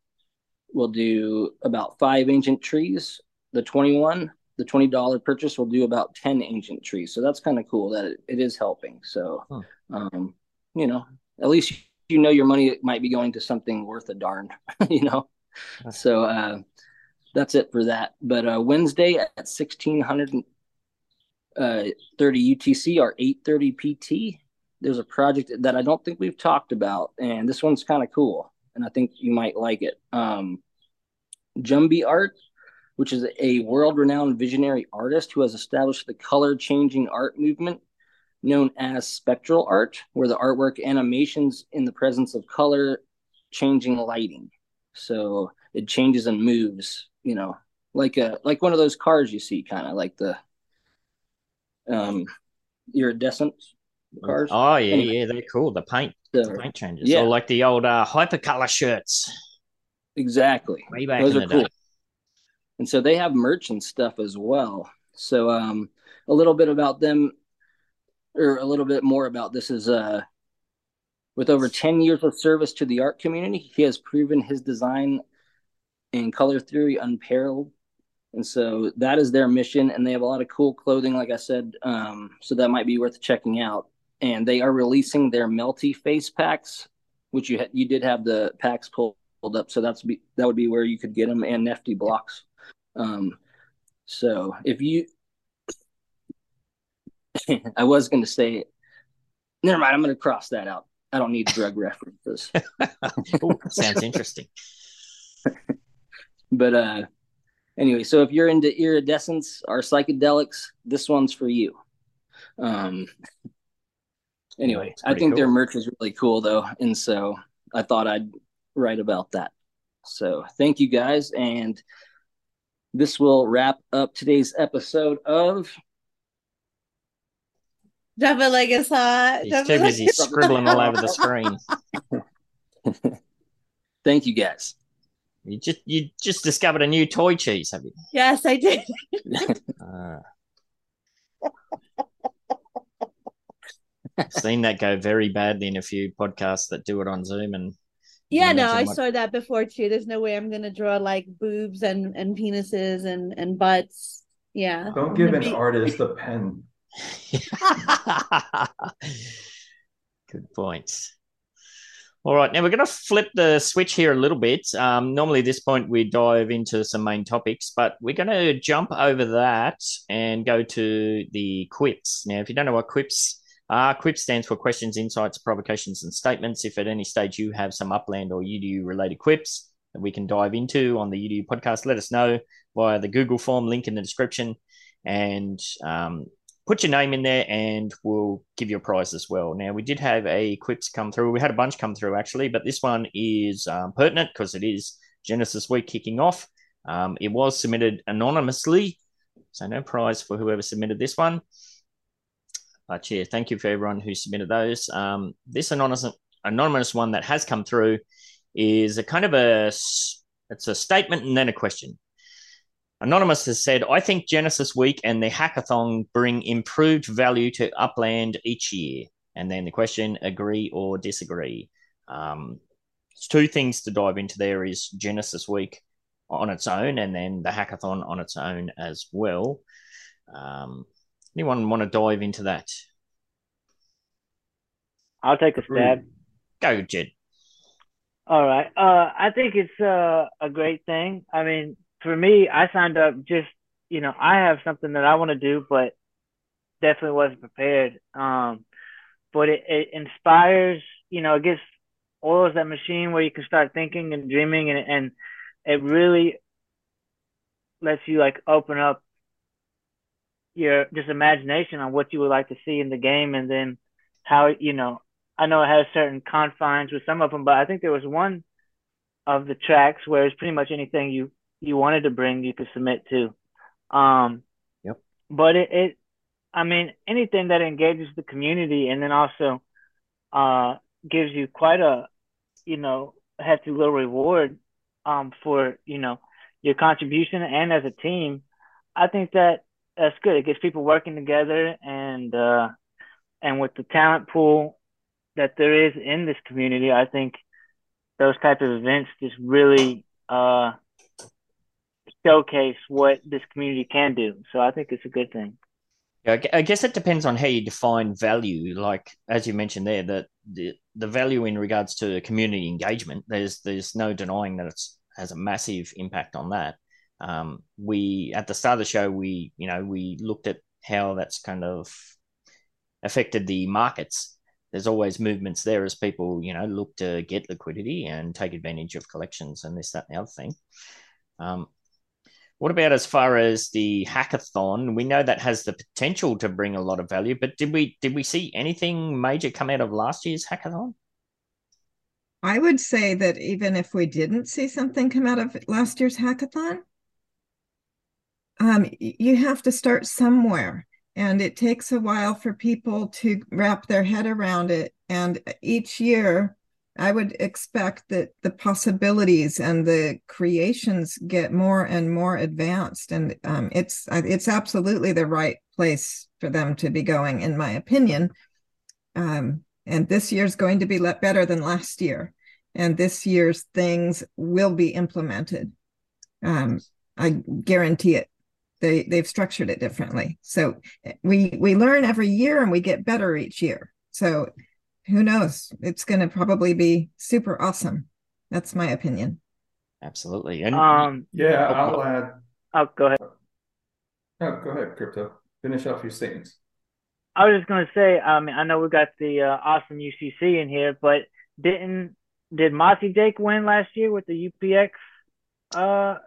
will do about five ancient trees. The 21, the $20 purchase will do about 10 ancient trees. So that's kind of cool that it, it is helping. So Huh. um, you know, at least you know your money might be going to something worth a darn, (laughs) you know. So uh that's it for that. But uh Wednesday at 1600 uh 30 UTC or 830 PT, there's a project that I don't think we've talked about, and this one's kind of cool, and I think you might like it. Um Jumby Art, which is a world-renowned visionary artist who has established the color-changing art movement known as spectral art, where the artwork animations in the presence of color changing lighting. So it changes and moves, you know, like a like one of those cars you see, kind of like the um iridescent cars. Oh yeah, Anyway. yeah, they're cool. The paint, So, the paint changes, yeah. or like the old uh, hypercolor shirts. Exactly. Way back Those in are the cool. day. And so they have merch and stuff as well. So um a little bit about them or a little bit more about this is uh with over 10 years of service to the art community, he has proven his design and color theory unparalleled. And so that is their mission. And they have a lot of cool clothing, like I said. Um, so that might be worth checking out. And they are releasing their melty face packs, which you ha- you did have the packs pulled up. So that's be that would be where you could get them and nifty blocks. Um, so if you, (laughs) I was going to say, never mind. I'm going to cross that out. I don't need drug references. (laughs) Ooh, sounds interesting. (laughs) But uh anyway, so if you're into iridescence or psychedelics, this one's for you. Um anyway, I pretty think their merch is really cool though, and so I thought I'd write about that. So thank you guys, and this will wrap up today's episode of Double leg is hot. He's Double too busy scribbling all over the screen. (laughs) Thank you guys. You just you just discovered a new toy cheese, have you? Yes, I did. Uh, (laughs) (laughs) seen that go very badly in a few podcasts that do it on Zoom, and Yeah, no, I what- saw that before too. There's no way I'm gonna draw like boobs and and penises and and butts. Yeah. Don't give an be- artist a pen. (laughs) Good points. All right, now we're going to flip the switch here a little bit. Um, normally, at this point, we dive into some main topics, but we're going to jump over that and go to the quips. Now, if you don't know what quips are, quip stands for questions, insights, provocations, and statements. If at any stage you have some upland or UDU related quips that we can dive into on the UDU podcast, let us know via the Google form link in the description. And um, put your name in there and we'll give you a prize as well. Now, we did have a quips come through. We had a bunch come through actually, but this one is um, pertinent because it is Genesis Week kicking off. Um, it was submitted anonymously, so no prize for whoever submitted this one. But yeah, thank you for everyone who submitted those. Um, this anonymous anonymous one that has come through is a kind of a it's a statement and then a question. Anonymous has said, I think Genesis Week and the hackathon bring improved value to Upland each year. And then the question, agree or disagree. Um, it's two things to dive into there is Genesis Week on its own and then the hackathon on its own as well. Um, anyone want to dive into that? I'll take a stab. Go, Jed. All right. Uh, I think it's uh, a great thing. I mean, for me, I signed up just, you know, I have something that I want to do, but definitely wasn't prepared. Um, but it, it inspires, you know, it gets oils that machine where you can start thinking and dreaming and, and it really lets you like open up your just imagination on what you would like to see in the game and then how, you know, I know it has certain confines with some of them, but I think there was one of the tracks where it's pretty much anything you you wanted to bring you could submit to. Um, Yep. But it, it, I mean, anything that engages the community and then also uh gives you quite a, you know, hefty little reward um for you know your contribution and as a team. I think that that's good. It gets people working together and uh and with the talent pool that there is in this community, I think those type of events just really uh, showcase what this community can do. So I think it's a good thing. Yeah, I guess it depends on how you define value. Like as you mentioned there, that the the value in regards to community engagement, there's there's no denying that it's has a massive impact on that. Um, we at the start of the show, we you know we looked at how that's kind of affected the markets. There's always movements there as people you know look to get liquidity and take advantage of collections and this that and the other thing. Um, what about as far as the hackathon? We know that has the potential to bring a lot of value, but did we did we see anything major come out of last year's hackathon? I would say that even if we didn't see something come out of last year's hackathon, um, you have to start somewhere, and it takes a while for people to wrap their head around it. And each year, I would expect that the possibilities and the creations get more and more advanced, and um, it's it's absolutely the right place for them to be going, in my opinion. Um, and this year's going to be better than last year, and this year's things will be implemented. Um, I guarantee it. They they've structured it differently, so we we learn every year and we get better each year. So who knows? It's going to probably be super awesome. That's my opinion. Absolutely. And Um, Yeah, Oh, I'll add. oh, go ahead. Oh, go ahead, crypto. Finish off your statements. I was just gonna say, I mean, I know we got the uh, awesome UCC in here, but didn't did Mossy Jake win last year with the UPX uh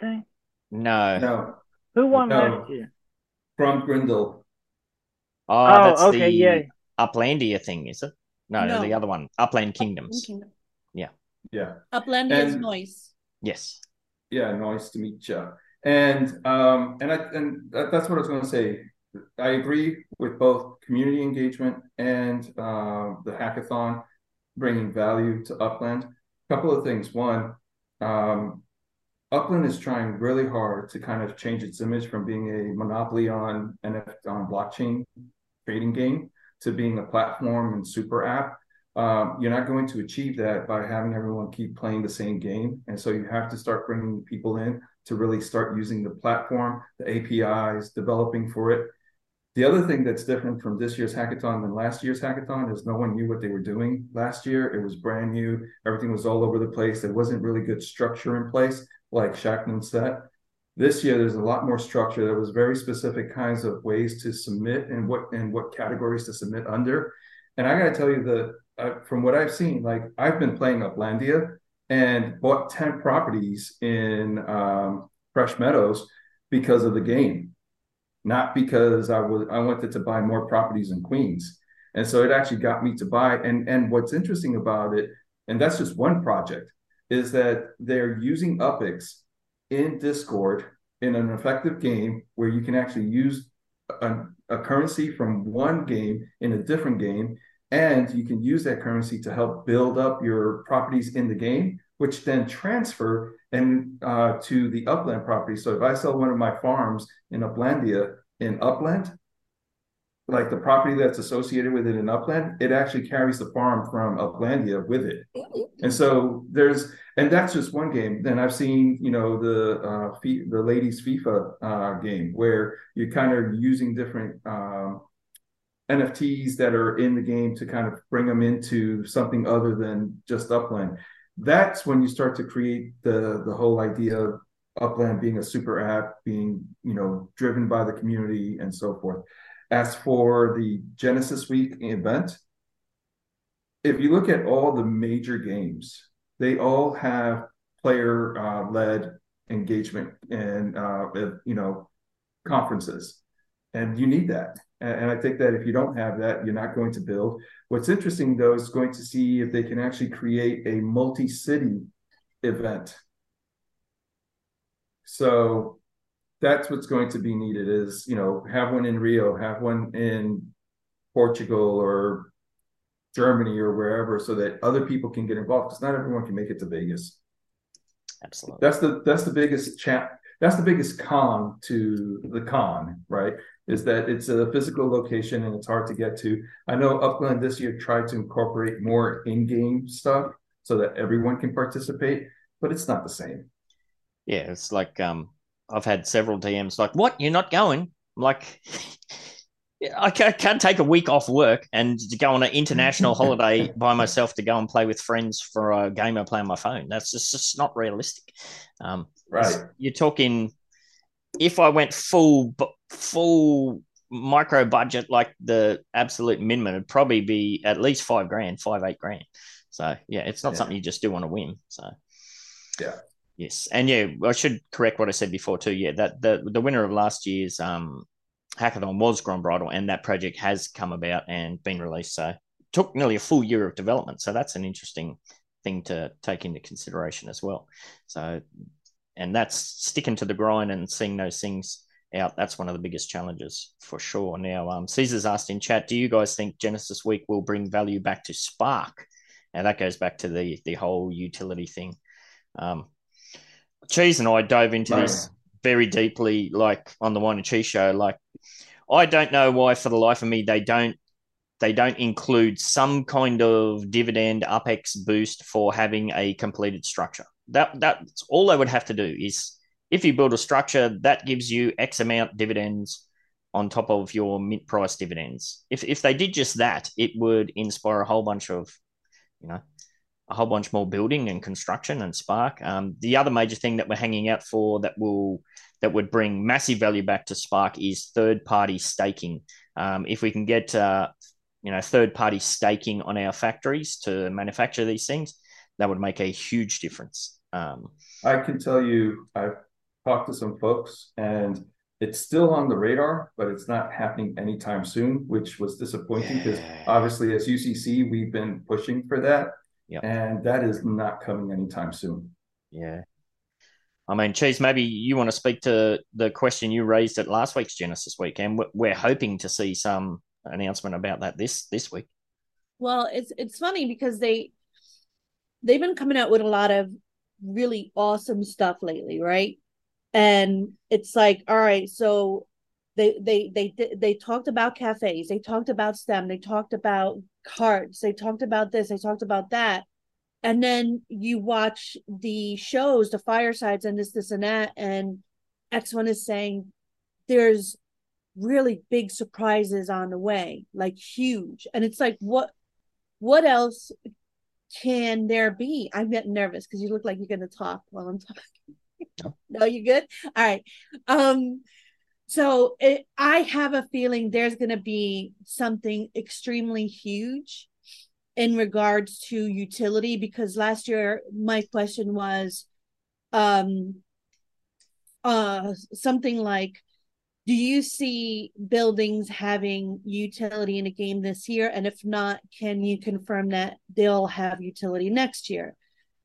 thing? no. No, Who won No. last year? from Grindle. Oh, Oh, that's okay, the yeah. Uplandia thing, is it? No, no, No. the other one. Upland Kingdoms. Kingdom. Yeah, Upland And- is noise. Yes. yeah. Nice to meet you. And um, and I and that, that's what I was going to say. I agree with both community engagement and uh, the hackathon bringing value to Upland. A couple of things. One, um, Upland is trying really hard to kind of change its image from being a monopoly on NFT on blockchain trading game to being a platform and super app. Um, you're not going to achieve that by having everyone keep playing the same game, and so you have to start bringing people in to really start using the platform, the APIs, developing for it. The other thing that's different from this year's hackathon than last year's hackathon is no one knew what they were doing last year. It was brand new. Everything was all over the place. There wasn't really good structure in place, like Shackman said. This year, there's a lot more structure. There was very specific kinds of ways to submit and what and what categories to submit under. And I got to tell you that uh, from what I've seen, like I've been playing Uplandia and bought ten properties in um, Fresh Meadows because of the game not because I was I wanted to buy more properties in Queens. And so it actually got me to buy. And and what's interesting about it, and that's just one project, is that they're using UpX in Discord in an effective game where you can actually use a, a currency from one game in a different game, and you can use that currency to help build up your properties in the game, which then transfer and uh, to the upland property. So if I sell one of my farms in Uplandia in Upland, like the property that's associated with it in Upland, it actually carries the farm from Uplandia with it. And so there's, and that's just one game. Then I've seen, you know, the uh, the ladies FIFA uh, game where you're kind of using different um, NFTs that are in the game to kind of bring them into something other than just Upland. That's when you start to create the the whole idea of Upland being a super app, being you know driven by the community and so forth. As for the Genesis Week event, if you look at all the major games, they all have player uh, led engagement and uh, you know conferences, and you need that. And I think that if you don't have that, you're not going to build. What's interesting though is going to see if they can actually create a multi-city event. So that's what's going to be needed is, you know, have one in Rio, have one in Portugal or Germany or wherever so that other people can get involved because not everyone can make it to Vegas. Absolutely. That's the that's the biggest chat that's the biggest con to the con, right? Is that it's a physical location and it's hard to get to. I know Upland this year tried to incorporate more in-game stuff so that everyone can participate, but it's not the same. Yeah, it's like um, I've had several DMs like, "What? You're not going?" I'm like, (laughs) I can't, take a week off work and to go on an international (laughs) holiday by myself to go and play with friends for a game I play on my phone. That's just, just not realistic. Um, Right. You're talking if I went full full micro budget like the absolute minimum, it'd probably be at least five grand, five eight grand. So yeah, it's not Yeah. something you just do on a whim. So Yeah. Yes, and yeah, I should correct what I said before too. Yeah, that the the winner of last year's um hackathon was Grand Bridal, and that project has come about and been released. So took nearly a full year of development. So that's an interesting thing to take into consideration as well. So and that's sticking to the grind and seeing those things out. That's one of the biggest challenges for sure. Now, um, Caesar's asked in chat, do you guys think Genesis Week will bring value back to Spark? and that goes back to the the whole utility thing. Um, Cheese and I dove into this very deeply, like on the Wine and Cheese show. Like, I don't know why, for the life of me, they don't they don't include some kind of dividend UPX boost for having a completed structure. That that's all they would have to do is if you build a structure that gives you X amount dividends on top of your mint price dividends. If if they did just that, it would inspire a whole bunch of, you know, a whole bunch more building and construction and spark. Um, the other major thing that we're hanging out for that will that would bring massive value back to Spark is third party staking. Um, if we can get uh, you know third party staking on our factories to manufacture these things, that would make a huge difference. Um, I can tell you, I've talked to some folks and it's still on the radar, but it's not happening anytime soon, which was disappointing because Yeah. obviously as UCC, we've been pushing for that. Yep. And that is not coming anytime soon. Yeah. I mean, Cheese, maybe you want to speak to the question you raised at last week's Genesis week, and we're- we're hoping to see some announcement about that this this week. Well, it's it's funny because they they've been coming out with a lot of really awesome stuff lately, right? And it's like, all right, so they they they they, they talked about cafes, they talked about STEM, they talked about cards, they talked about this, they talked about that. And then you watch the shows, the firesides and this, this, and that, and X1 is saying there's really big surprises on the way, like huge. And it's like, what what else can there be? I'm getting nervous because you look like you're gonna talk while I'm talking. no, (laughs) you good? All right. Um, so it, I have a feeling there's gonna be something extremely huge in regards to utility because last year my question was um uh something like do you see buildings having utility in a game this year? And if not can you confirm that they'll have utility next year?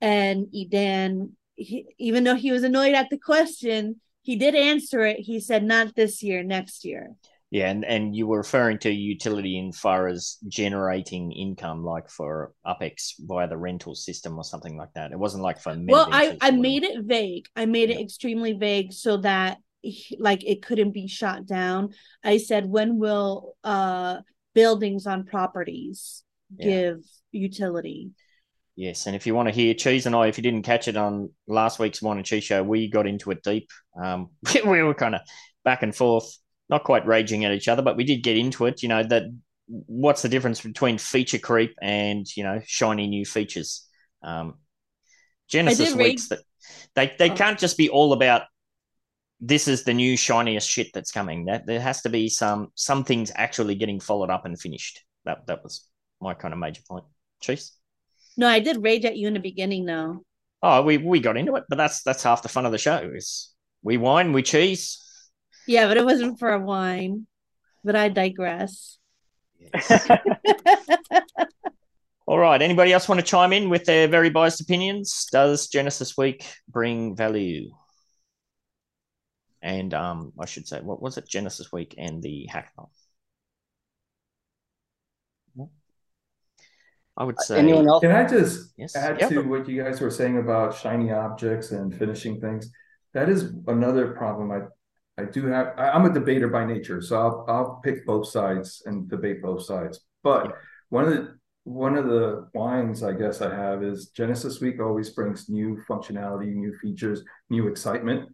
And Idan he, even though he was annoyed at the question he did answer it. He said not this year next year. Yeah, and, and you were referring to utility in far as generating income, like for UpX via the rental system or something like that. It wasn't like for well i i made it vague. I made it extremely vague so that like it couldn't be shot down. I said when will uh buildings on properties Yeah. give utility Yes, and if you want to hear Cheese and I, if you didn't catch it on last week's Wine and Cheese show, we got into it deep. Um, (laughs) we were kind of back and forth, not quite raging at each other, but we did get into it. You know that what's the difference between feature creep and you know shiny new features? Um, Genesis read- weeks that they they Oh. can't just be all about this is the new shiniest shit that's coming. That there has to be some some things actually getting followed up and finished. That that was my kind of major point. Cheese. No i did rage at you in the beginning though Oh, we we got into it, but that's that's half the fun of the show. Is we wine, we cheese. yeah but it wasn't for a wine but i digress (laughs) All right. Anybody else want to chime in with their very biased opinions? Does Genesis Week bring value? And um, I should say, what was it? Genesis Week and the hackathon. I would uh, say. Anyone else? Can I just Yes. add Yeah. to what you guys were saying about shiny objects and finishing things? That is another problem. I I do have. I, I'm a debater by nature, so I'll I'll pick both sides and debate both sides. But one of the one of the wines I guess I have is Genesis Week always brings new functionality, new features, new excitement,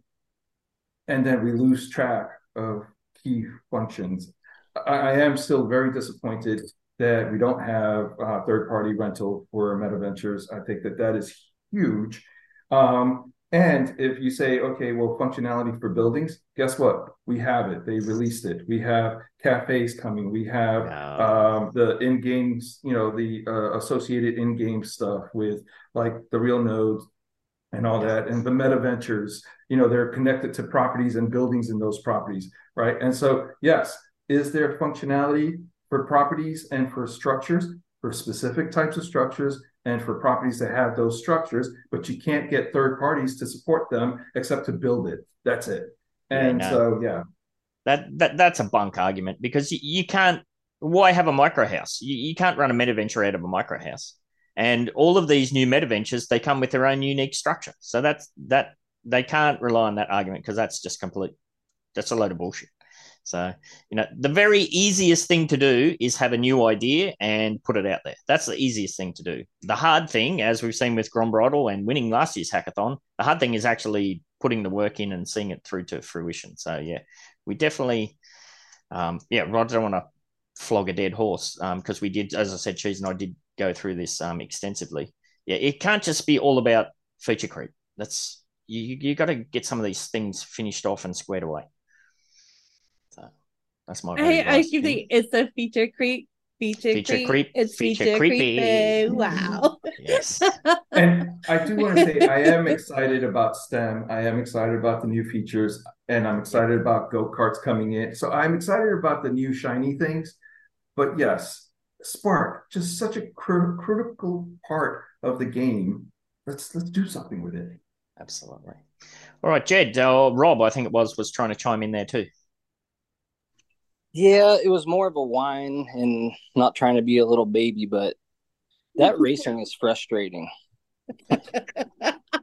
and then we lose track of key functions. I, I am still very disappointed that we don't have uh, third party rental for Meta Ventures. I think that that is huge. Um, and if you say, okay, well, functionality for buildings, guess what? We have it. They released it. We have cafes coming. We have um, the in games, you know, the uh, associated in game stuff with like the real nodes and all that, and the meta ventures. You know, they're connected to properties and buildings in those properties, right? And so, yes, is there functionality for properties and for structures, for specific types of structures, and for properties that have those structures, but you can't get third parties to support them except to build it. That's it. Yeah, And no. so, yeah, That that that's a bunk argument because you, you can't. Why have a micro house? You, you can't run a meta venture out of a micro house. And all of these new meta ventures, they come with their own unique structure. So that's that they can't rely on that argument because that's just complete. That's a load of bullshit. So, you know, the very easiest thing to do is have a new idea and put it out there. That's the easiest thing to do. The hard thing, as we've seen with Grom Bridle and winning last year's hackathon, the hard thing is actually putting the work in and seeing it through to fruition. So, yeah, we definitely, um, yeah, Rod, I don't want to flog a dead horse because um, we did, as I said, Cheese and I did go through this um, extensively. Yeah, it can't just be all about feature creep. That's you. You got to get some of these things finished off and squared away. That's my. I, I keep thinking it's a feature creep. Feature, Feature creep. creep, It's feature feature, creepy. creepy. Wow. Yes. (laughs) And I do want to say I am excited about STEM. I am excited about the new features, and I'm excited about go karts coming in. So I'm excited about the new shiny things. But yes, Spark, just such a cr- critical part of the game. Let's let's do something with it. Absolutely. All right, Jed, uh, Rob, I think it was, was trying to chime in there too. Yeah, it was more of a whine and not trying to be a little baby, but that racing is frustrating. (laughs)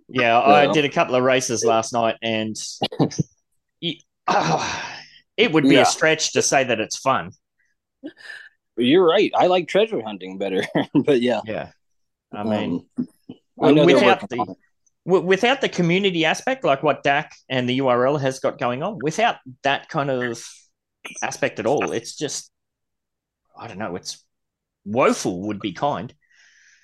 Yeah, I did a couple of races last night, and you- ah, it would be Yeah. a stretch to say that it's fun. You're right. I like treasure hunting better, (laughs) but yeah. Yeah, I mean, Um, I without the it. without the community aspect, like what Dak and the URL has got going on, without that kind of aspect at all, it's just I don't know. It's woeful, would be kind.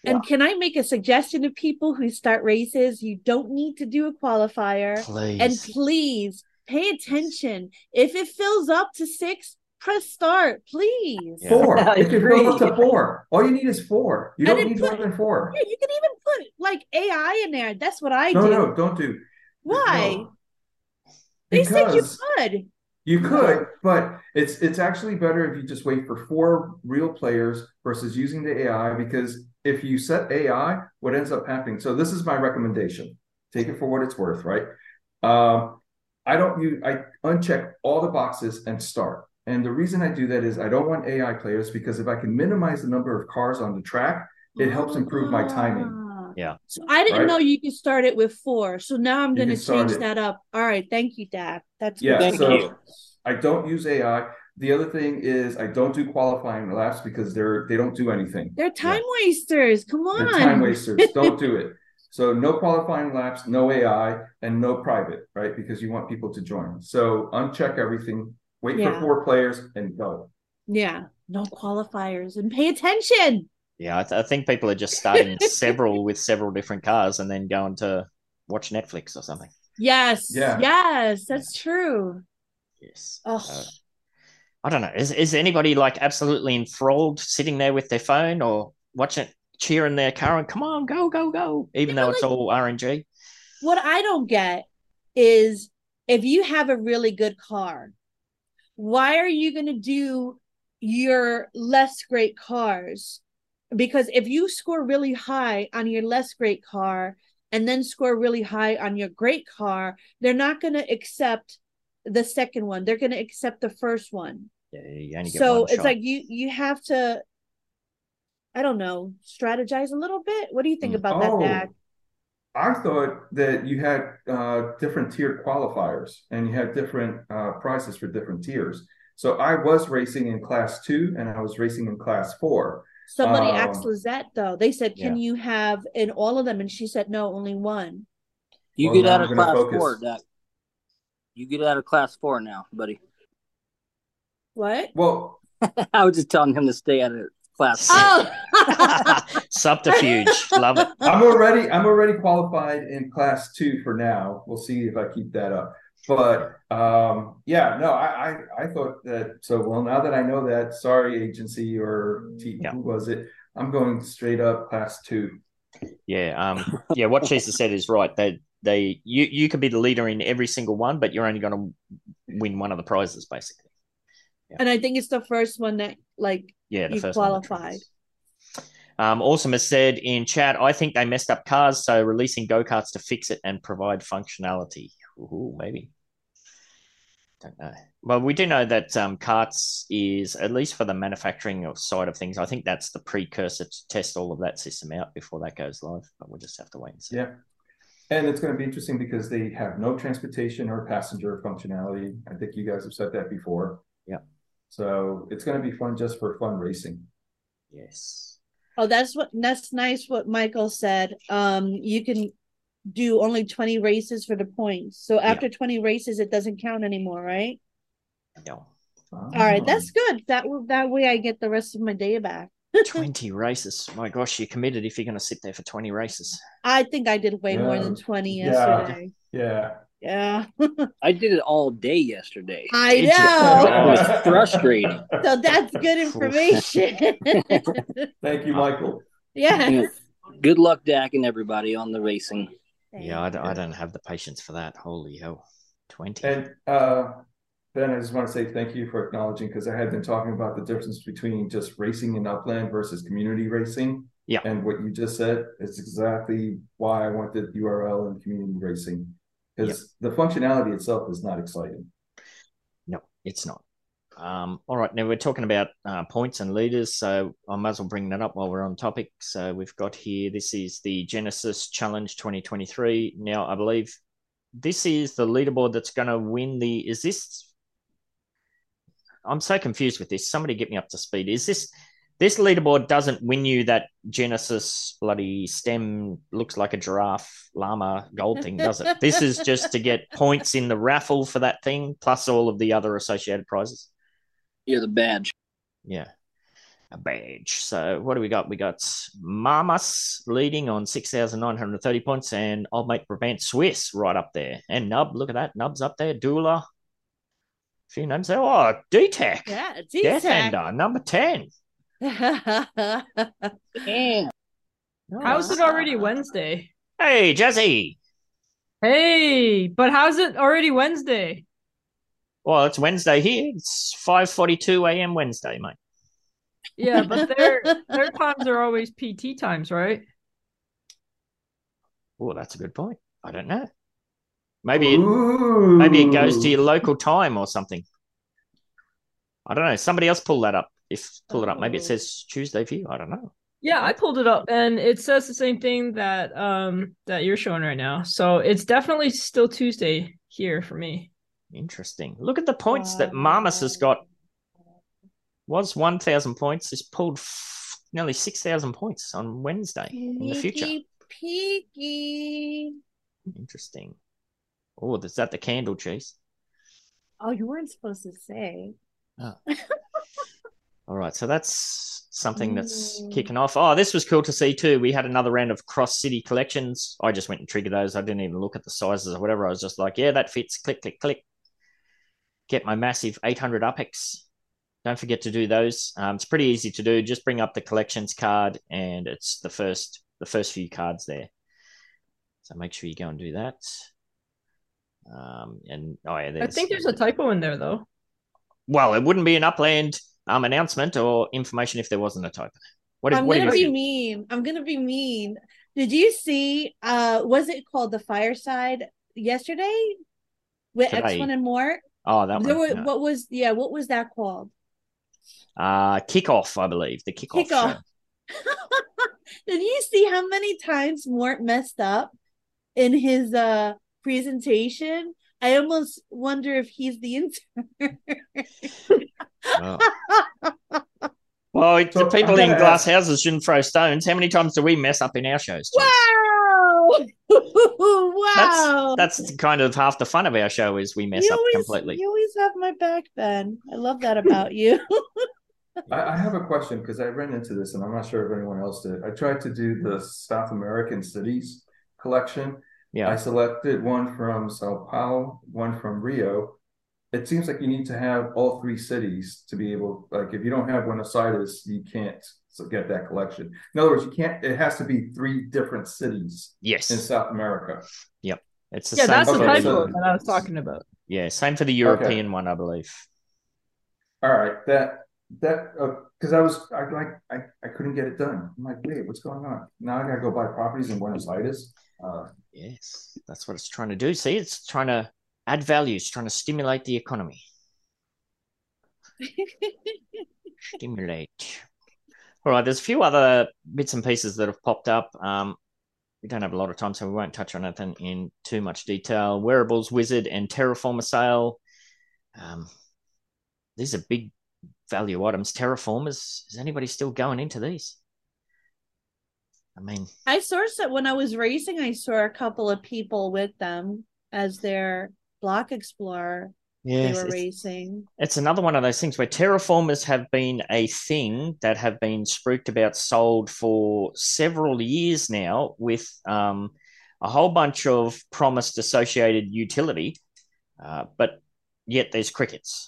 And can I make a suggestion to people who start races? You don't need to do a qualifier. Please. And please pay attention. If it fills up to six, press start, please. Yeah. Four. (laughs) I It can go up to four. All you need is four. You And don't need put- more than four. Yeah, you can even put like AI in there. That's what I No, do. no, no, don't do. Why? No. They said you could. You could, but it's it's actually better if you just wait for four real players versus using the AI because if you set AI, what ends up happening? So this is my recommendation. Take it for what it's worth, right? Um, I don't use I uncheck all the boxes and start. And the reason I do that is I don't want AI players because if I can minimize the number of cars on the track, it helps improve my timing. Ah. Yeah. So I didn't Right? know you could start it with four. So now I'm going to change it. that up. All right. Thank you, Dad. That's Yeah, good. Thank so you. I don't use AI. The other thing is I don't do qualifying laps because they're they don't do anything. They're time wasters. Come on. They're time wasters. (laughs) Don't do it. So no qualifying laps, no AI, and no private, right? Because you want people to join. So uncheck everything, wait Yeah. for four players, and go. Yeah. No qualifiers and pay attention. Yeah, I, th- I think people are just starting (laughs) several with several different cars and then going to watch Netflix or something. Yes. Yeah. Yes. That's true. Yes. Oh. Uh, I don't know. Is is anybody like absolutely enthralled sitting there with their phone or watching cheering their car and come on, go, go, go, even Yeah, though it's like- all RNG? what I don't get is if you have a really good car, why are you going to do your less great cars? Because if you score really high on your less great car and then score really high on your great car, they're not going to accept the second one. They're going to accept the first one. Yeah, you only get So it's shot. like you you have to I don't know, strategize a little bit. What do you think Mm. about that, Oh, Dak? I thought that you had uh, different tiered qualifiers and you had different uh, prices for different tiers. So I was racing in class two and I was racing in class four. Somebody Um, asked Lizette though. They said, "Can Yeah. you have in all of them?" And she said, "No, only one." You Well, get out of class focus. four, Dak. You get out of class four now, buddy. What? Well, (laughs) I was just telling him to stay out of class. four. Oh, (laughs) Subterfuge. Love it. I'm already I'm already qualified in class two for now. We'll see if I keep that up. But um, yeah, no, I, I I thought that so well now that I know that, sorry agency or T, Yeah. who was it? I'm going straight up class two. Yeah, um, yeah. What Chesa said is right. They, they, you, you could be the leader in every single one, but you're only going to win one of the prizes, basically. and I think it's the first one that like Yeah, the You first qualified. trumps. Um, Awesome has said in chat, I think they messed up cars, so releasing go karts to fix it and provide functionality. Ooh, maybe. Don't know. Well, we do know that um, carts is at least for the manufacturing side of things. I think that's the precursor to test all of that system out before that goes live. But we'll just have to wait and see. Yeah. And it's going to be interesting because they have no transportation or passenger functionality. I think you guys have said that before. Yeah. So it's going to be fun just for fun racing. Yes. Oh, that's what that's nice what Michael said. Um you can do only 20 races for the points. So after 20 races it doesn't count anymore, right? No. Oh. All right, that's good. That will that way I get the rest of my day back. (laughs) 20 races. My gosh, you're committed if you're going to sit there for 20 races. I think I did way more than 20 Yeah. yesterday. Yeah. Yeah. (laughs) I did it all day yesterday. I It just- know. (laughs) It was frustrating. So that's good information. Thank you, Michael. yes. Good luck, Dak, and everybody on the racing. Yeah, I don't, I don't have the patience for that. Holy hell. 20. And uh, Ben, I just want to say thank you for acknowledging because I had been talking about the difference between just racing in upland versus community racing. Yeah. And what you just said is exactly why I wanted URL and community racing because the functionality itself is not exciting. No, it's not. Um, all right, now we're talking about uh, points and leaders, so I might as well bring that up while we're on topic. So we've got here this is the Genesis Challenge 2023. Now, I believe this is the leaderboard that's going to win the. Is this? I'm so confused with this. Somebody get me up to speed. Is this this leaderboard doesn't win you that Genesis bloody stem looks like a giraffe llama gold thing, does it? this is just to get (laughs) points in the raffle for that thing, plus all of the other associated prizes. You're the badge. Yeah. A badge. So what do we got? We got Marmas leading on 6,930 points and old mate Brabant Swiss right up there. And Nub, look at that. Nub's up there. Dula. A few names there. Oh, D-Tech. Yeah, Death D-Tech. Ender, number 10. Damn. How's it already Wednesday? Hey, Jesse. Hey, but how's it already Wednesday? Well, it's Wednesday here. It's 5.42 a.m. Wednesday, mate. Yeah, but their (laughs) their times are always PT times, right? Oh, that's a good point. I don't know. Maybe it, maybe it goes to your local time or something. I don't know. Somebody else pull that up. If pull it up, maybe it Oh. says Tuesday for you. I don't know. Yeah, I pulled it up and it says the same thing that um that you're showing right now. So it's definitely still Tuesday here for me. Interesting. Look at the points that Marmas has got. Was one thousand points. He's pulled f- nearly six thousand points on Wednesday in the future. Peeky. Interesting. Oh, is that the candle cheese? Oh, you weren't supposed to say. (laughs) All right, so that's something that's Mm. kicking off. Oh, this was cool to see too. We had another round of cross city collections. I just went and triggered those. I didn't even look at the sizes or whatever. I was just like, yeah, that fits. Click, click, click. Get my massive 800 UPX. Don't forget to do those. Um, it's pretty easy to do. Just bring up the collections card, and it's the first the first few cards there. So make sure you go and do that. Um, and oh yeah, I think there's a typo in there though. well, it wouldn't be an upland um announcement or information if there wasn't a typo. What, I'm what gonna you be mean. I'm gonna be mean. Did you see uh was it called the fireside yesterday? With Today. X1 and more? Oh, that There one. were- no. What was yeah, what was that called? Uh, kickoff, I believe. The kickoff. Kickoff. show. (laughs) Did you see how many times Mort messed up in his uh presentation? I almost wonder if he's the intern. Wow. (laughs) Well, it- (laughs) the people in glass houses shouldn't throw stones. How many times do we mess up in our shows? Jace? (laughs) wow! wow! That's that's kind of half the fun of our show is we mess you up always, completely. You always have my back, Ben. I love that about you. (laughs) I, I have a question because I ran into this and I'm not sure if anyone else did. I tried to do the South American cities collection. Yeah. I selected one from Sao Paulo, one from Rio. It seems like you need to have all three cities to be able, like, if you don't have Buenos Aires, you can't get that collection. In other words, you can't, it has to be three different cities Yes, in South America. Yep, it's the Yeah, same. that's the for Okay, that I was talking about. Yeah, same for the European one, I believe. All right, that, that, uh, because I was, I like, I, I couldn't get it done. I'm like, wait, what's going on? Now I gotta go buy properties in Buenos Aires. Uh, Yes, that's what it's trying to do. See, it's trying to add values, trying to stimulate the economy. (laughs) Stimulate. All right, there's a few other bits and pieces that have popped up. Um, we don't have a lot of time, so we won't touch on it in, too much detail. Wearables Wizard and Terraformer sale. Um, these are big value items. Terraformers. Is anybody still going into these? I mean, I sourced it when I was racing. I saw a couple of people with them as their block explorer. yes, they were it's- racing. it's another one of those things where terraformers have been a thing that have been spooked about sold for several years now with um, a whole bunch of promised associated utility uh, but yet there's crickets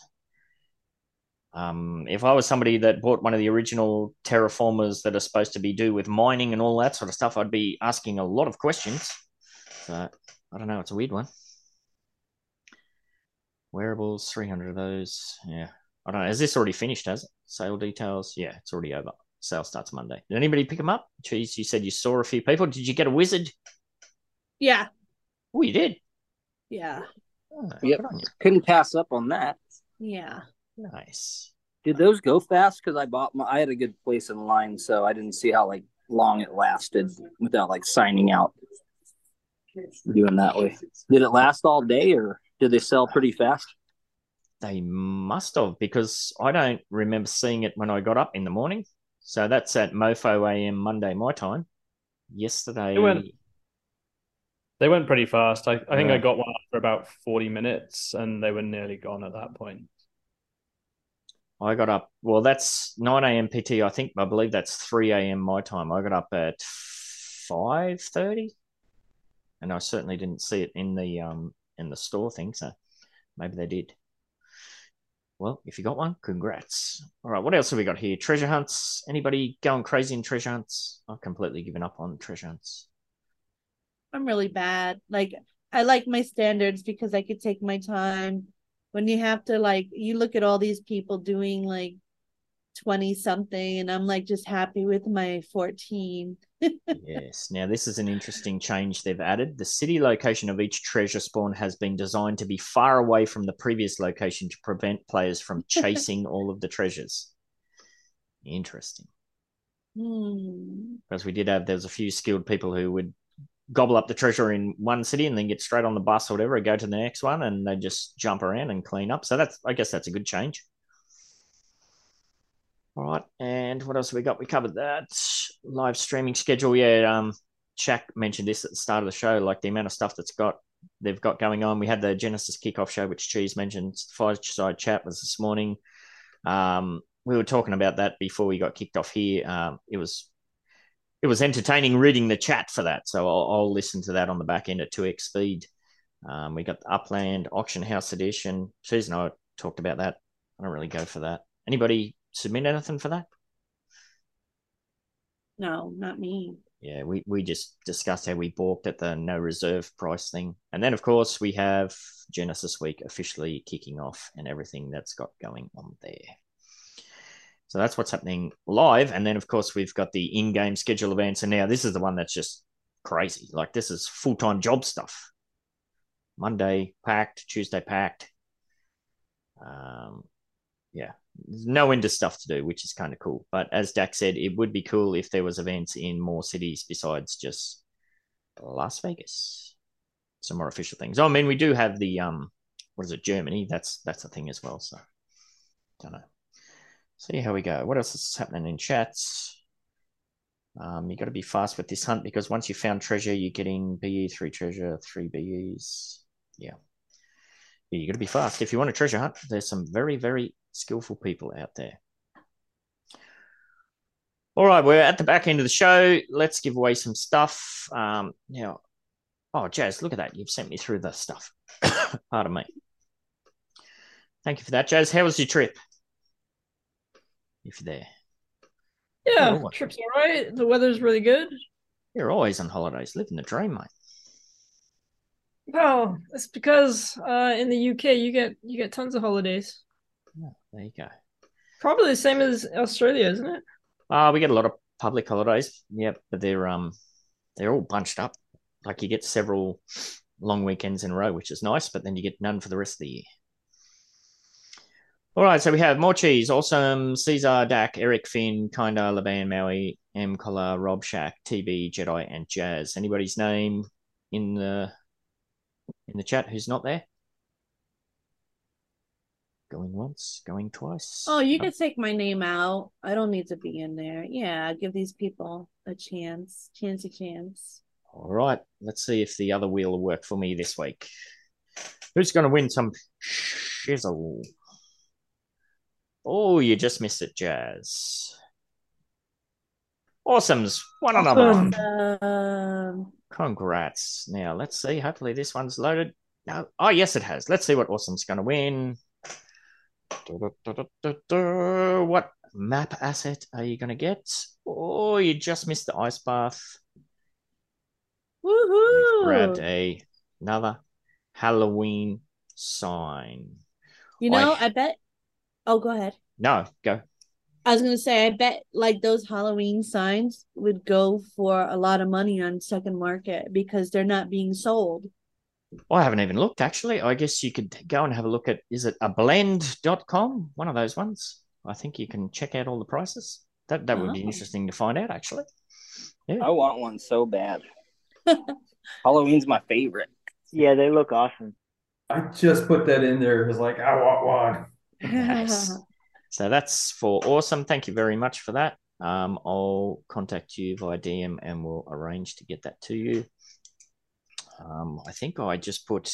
um, if i was somebody that bought one of the original terraformers that are supposed to be do with mining and all that sort of stuff i'd be asking a lot of questions so i don't know it's a weird one Wearables, 300 of those. Yeah. I don't know. Is this already finished, has it? Sale details? Yeah, it's already over. Sale starts Monday. Did anybody pick them up? Cheese, you said you saw a few people. Did you get a wizard? Yeah, Oh, you did. yeah, Oh, Yep. good on you. Couldn't pass up on that. yeah. Nice. Did those go fast? Because I bought my, I had a good place in line, so I didn't see how like long it lasted without like signing out. Doing that way. Did it last all day, or did they sell pretty fast? They must have because I don't remember seeing it when I got up in the morning. So that's at Mofo AM Monday my time. Yesterday. It went- They went pretty fast. I, I think Yeah. I got one after about 40 minutes and they were nearly gone at that point. I got up. Well, that's nine a.m. PT. I think I believe that's three a.m. my time. I got up at five thirty, and I certainly didn't see it in the um in the store thing. So maybe they did. Well, if you got one, congrats. All right, what else have we got here? Treasure hunts. Anybody going crazy in treasure hunts? I've completely given up on treasure hunts. I'm really bad. Like I like my standards because I could take my time. When you have to like you look at all these people doing like 20 something and I'm like just happy with my 14. (laughs) yes. Now, this is an interesting change they've added. The city location of each treasure spawn has been designed to be far away from the previous location to prevent players from (laughs) chasing all of the treasures. Interesting. Hmm. Because we did have, there was a few skilled people who would gobble up the treasure in one city and then get straight on the bus or whatever, and go to the next one, and they just jump around and clean up. So that's, I guess, that's a good change. All right, and what else have we got? We covered that live streaming schedule. Yeah, um, Shaq mentioned this at the start of the show, like the amount of stuff that's got they've got going on. We had the Genesis kickoff show, which Cheese mentioned. Fireside chat was this morning. Um, we were talking about that before we got kicked off here. Um, it was it was entertaining reading the chat for that, so I'll, I'll listen to that on the back end at two x speed. Um, we got the Upland Auction House Edition. Cheese and I talked about that. I don't really go for that. Anybody submit anything for that? No, not me. Yeah, we, we just discussed how we balked at the no reserve price thing. And then, of course, we have Genesis Week officially kicking off and everything that's got going on there. So that's what's happening live. And then, of course, we've got the in game schedule events. And now this is the one that's just crazy. Like, this is full time job stuff. Monday packed, Tuesday packed. Um, yeah, there's no end of stuff to do, which is kind of cool. But as Dak said, it would be cool if there was events in more cities besides just Las Vegas. Some more official things. Oh, I mean, we do have the um, what is it, Germany? That's that's a thing as well. So, I don't know. See how we go. What else is happening in chats? Um, you got to be fast with this hunt because once you found treasure, you're getting BE three treasure, three BEs. Yeah. You got to be fast if you want a treasure hunt. There's some very, very skillful people out there. All right, we're at the back end of the show. Let's give away some stuff. Um, now, oh, Jazz, look at that. You've sent me through the stuff. (coughs) Pardon me. Thank you for that, Jazz. How was your trip? If you're there, Yeah, Oh. trip's all right. The weather's really good. you're always on holidays, living the dream, mate. Well, it's because uh, in the UK you get you get tons of holidays. Yeah, there you go. Probably the same as Australia, isn't it? Uh, we get a lot of public holidays. Yep, but they're um they're all bunched up. Like you get several long weekends in a row, which is nice, but then you get none for the rest of the year. All right, so we have Morecheese, awesome, Caesar, Dak, Eric Finn, Kinda, Levan, Maui, M. Collar, Rob Shack, TB, Jedi, and Jazz. Anybody's name in the in the chat who's not there? Going once, going twice. Oh, you Nope. can take my name out. I don't need to be in there. Yeah, give these people a chance, chancey chance. All right, let's see if the other wheel will work for me this week. Who's going to win some shizzle? Oh, you just missed it, Jazz. Awesomes, one on Awesome. one. Um, Congrats. Now let's see. Hopefully this one's loaded. No. Oh yes, it has. Let's see what Awesome's going to win. What map asset are you going to get? Oh, you just missed the ice bath. You've grabbed a another Halloween sign. You know, I- I bet. Oh, go ahead. No, go. I was gonna say, I bet like those Halloween signs would go for a lot of money on second market because they're not being sold. I haven't even looked actually. I guess you could go and have a look at is it a blend.com? One of those ones. I think you can check out all the prices. That that would be Oh. interesting to find out actually. Yeah. I want one so bad. (laughs) Halloween's my favorite. Yeah, they look awesome. I just put that in there. It was like, I want one. Nice. (laughs) So that's for awesome. Thank you very much for that. Um, I'll contact you via DM and we'll arrange to get that to you. Um, I think I just put,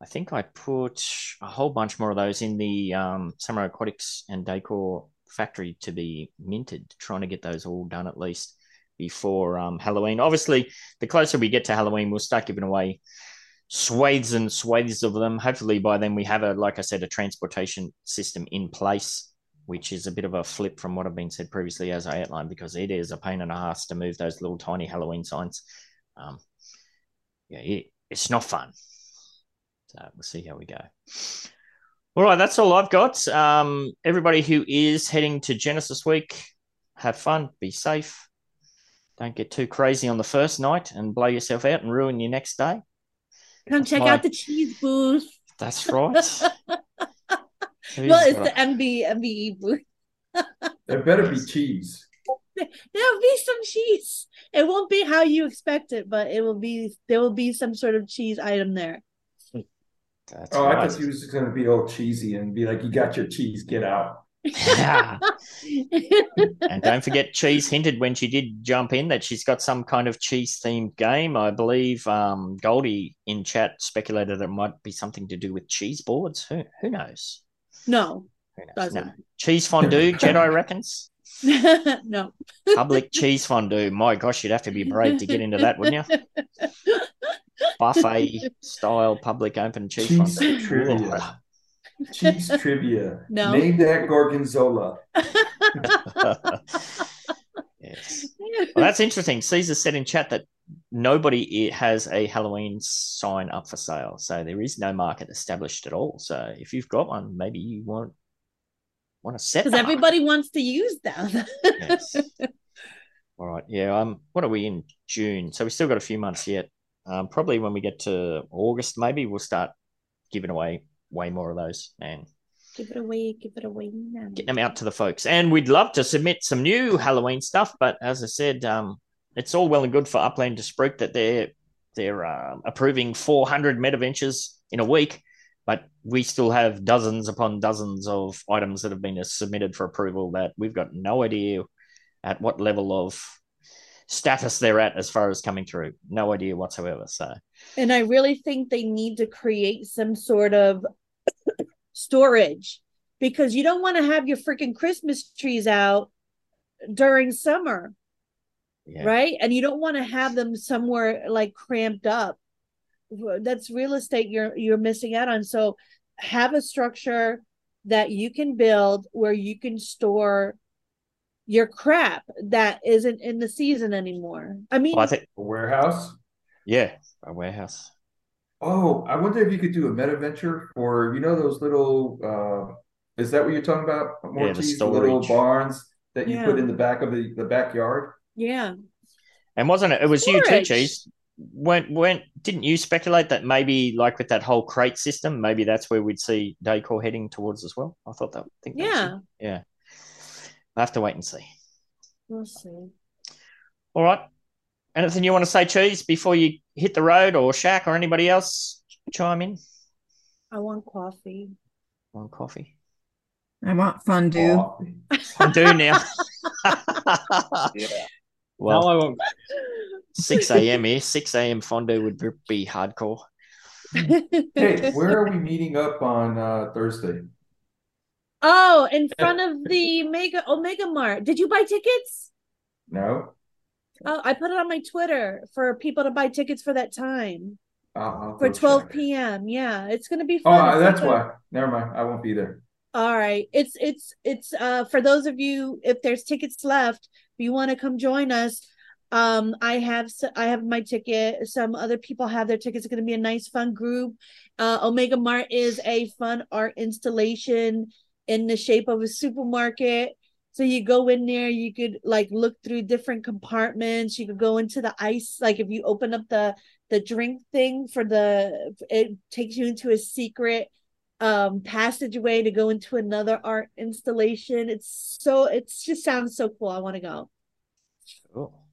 I think I put a whole bunch more of those in the um, Samurai Aquatics and Decor factory to be minted, trying to get those all done at least before um, Halloween. Obviously, the closer we get to Halloween, we'll start giving away swathes and swathes of them. Hopefully, by then we have a, like I said, a transportation system in place, which is a bit of a flip from what I've been said previously, as I outlined, because it is a pain and a half to move those little tiny Halloween signs. Um, yeah, it, it's not fun. So we'll see how we go. All right, that's all I've got. Um, everybody who is heading to Genesis Week, have fun, be safe. Don't get too crazy on the first night and blow yourself out and ruin your next day. Come check my- out the cheese booth. That's right. (laughs) Well, it's the MB MVE booth. There better be cheese. (laughs) There'll be some cheese. It won't be how you expect it, but it will be. There will be some sort of cheese item there. That's Oh, I right. thought he was going to be all cheesy and be like, "You got your cheese, get out." (laughs) and don't forget, Cheese hinted when she did jump in that she's got some kind of cheese themed game. I believe um, Goldie in chat speculated it might be something to do with cheese boards. Who who knows? no, Who knows? No. Cheese fondue, (laughs) Jedi reckons. (laughs) no. Public cheese fondue. My gosh, you'd have to be brave to get into that, wouldn't you? Buffet style public open cheese, Cheese fondue. Trivia. Cheese (laughs) trivia. No. Name that gorgonzola. (laughs) yes. Well, that's interesting. Caesar said in chat that nobody has a Halloween sign up for sale, so there is no market established at all. So if you've got one, maybe you want want to set Because everybody wants to use them. Yes. All right. Yeah. Um. What are we in June? So we still got a few months yet. Um. Probably when we get to August, maybe we'll start giving away way more of those and give it away. Give it away now. getting them out to the folks. And we'd love to submit some new Halloween stuff, but as I said, um, it's all well and good for Upland to Spruik that they're they're um, approving 400 metaventures in a week, but we still have dozens upon dozens of items that have been submitted for approval that we've got no idea at what level of status they're at as far as coming through. No idea whatsoever. So And I really think they need to create some sort of storage because you don't want to have your freaking Christmas trees out during summer, yeah. right? And you don't want to have them somewhere like cramped up. That's real estate you're you're missing out on. So have a structure that you can build where you can store your crap that isn't in the season anymore. I mean, Well, I think A warehouse. yeah, a warehouse. Oh, I wonder if you could do a meta venture for you know those little. uh Is that what you're talking about? More Yeah, cheese, the little barns that you Yeah. put in the back of the, the backyard. yeah. And wasn't it? It was you too, Storage. Cheese. weren't weren't didn't you speculate that maybe like with that whole crate system, maybe that's where we'd see Decor heading towards as well? I thought that. I think that was Yeah. it. yeah. I have to wait and see. We'll see. All right. Anything you want to say, Cheese, before you hit the road, or Shaq, or anybody else chime in I want coffee. I want coffee? I want fondue. Coffee. (laughs) Fondue now. (laughs) Yeah. well, now I won't. 6 a.m. here. 6 a.m. fondue would be hardcore. (laughs) Hey, where are we meeting up on uh, Thursday? Oh, in front of the Mega Omega Mart. Did you buy tickets? No. Oh, I put it on my Twitter for people to buy tickets for that time I'll for 12 check. p.m. Yeah, it's gonna be Oh, fun. It's that's why. Never mind. I won't be there. All right. It's it's it's uh for those of you if there's tickets left, if you want to come join us, um I have I have my ticket. Some other people have their tickets. It's going to be a nice fun group. Uh Omega Mart is a fun art installation in the shape of a supermarket. So you go in there, you could like look through different compartments. You could go into the ice like if you open up the the drink thing for the it takes you into a secret um passageway to go into another art installation. It's so it's just sounds so cool. I want to go. Cool.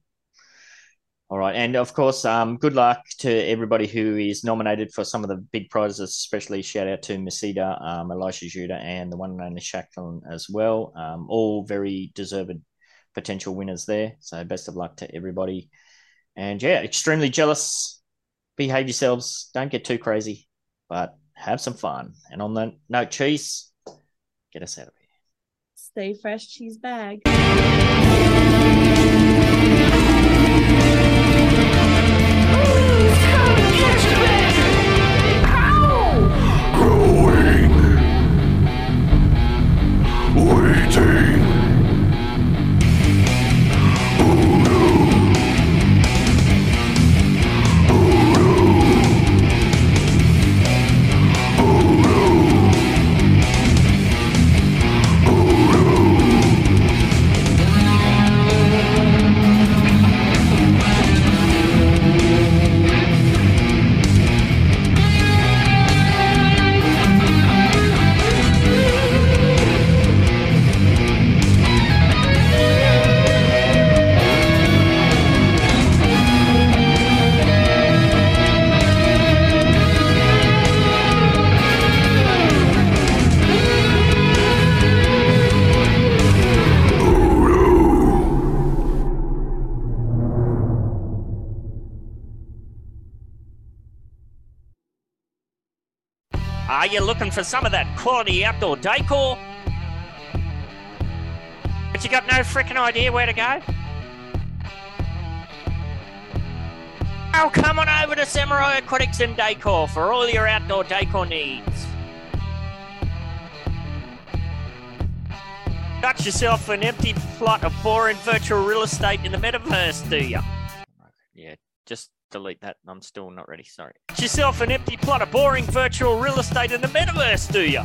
All right, and of course, um, good luck to everybody who is nominated for some of the big prizes. Especially shout out to Masida, um, Elisha Judah, and the one and only Shackton as well. Um, all very deserved potential winners there. So best of luck to everybody. And yeah, extremely jealous. Behave yourselves. Don't get too crazy, but have some fun. And on that note, cheese, get us out of here. Stay fresh cheese bag. Waiting. Looking for some of that quality outdoor decor? But you got no freaking idea where to go? Oh, come on over to Samurai Aquatics and Decor for all your outdoor decor needs. Got yourself an empty plot of boring virtual real estate in the metaverse, do you? Yeah, just delete that. I'm still not ready. Sorry. Got yourself an empty plot of boring virtual real estate in the metaverse, do you?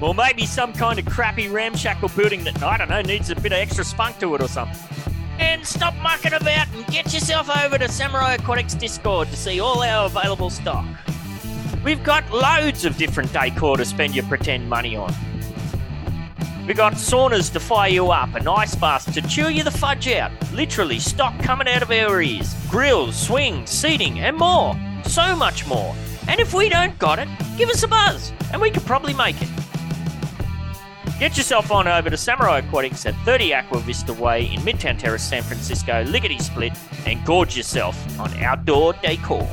Or maybe some kind of crappy ramshackle building that, I don't know, needs a bit of extra spunk to it or something. And stop mucking about and get yourself over to Samurai Aquatics Discord to see all our available stock. We've got loads of different decor to spend your pretend money on. We got saunas to fire you up, and ice baths to chew you the fudge out. Literally, stock coming out of our ears. Grills, swings, seating, and more. So much more. And if we don't got it, give us a buzz, and we could probably make it. Get yourself on over to Samurai Aquatics at 30 Aqua Vista Way in Midtown Terrace, San Francisco, lickety split, and gorge yourself on outdoor decor.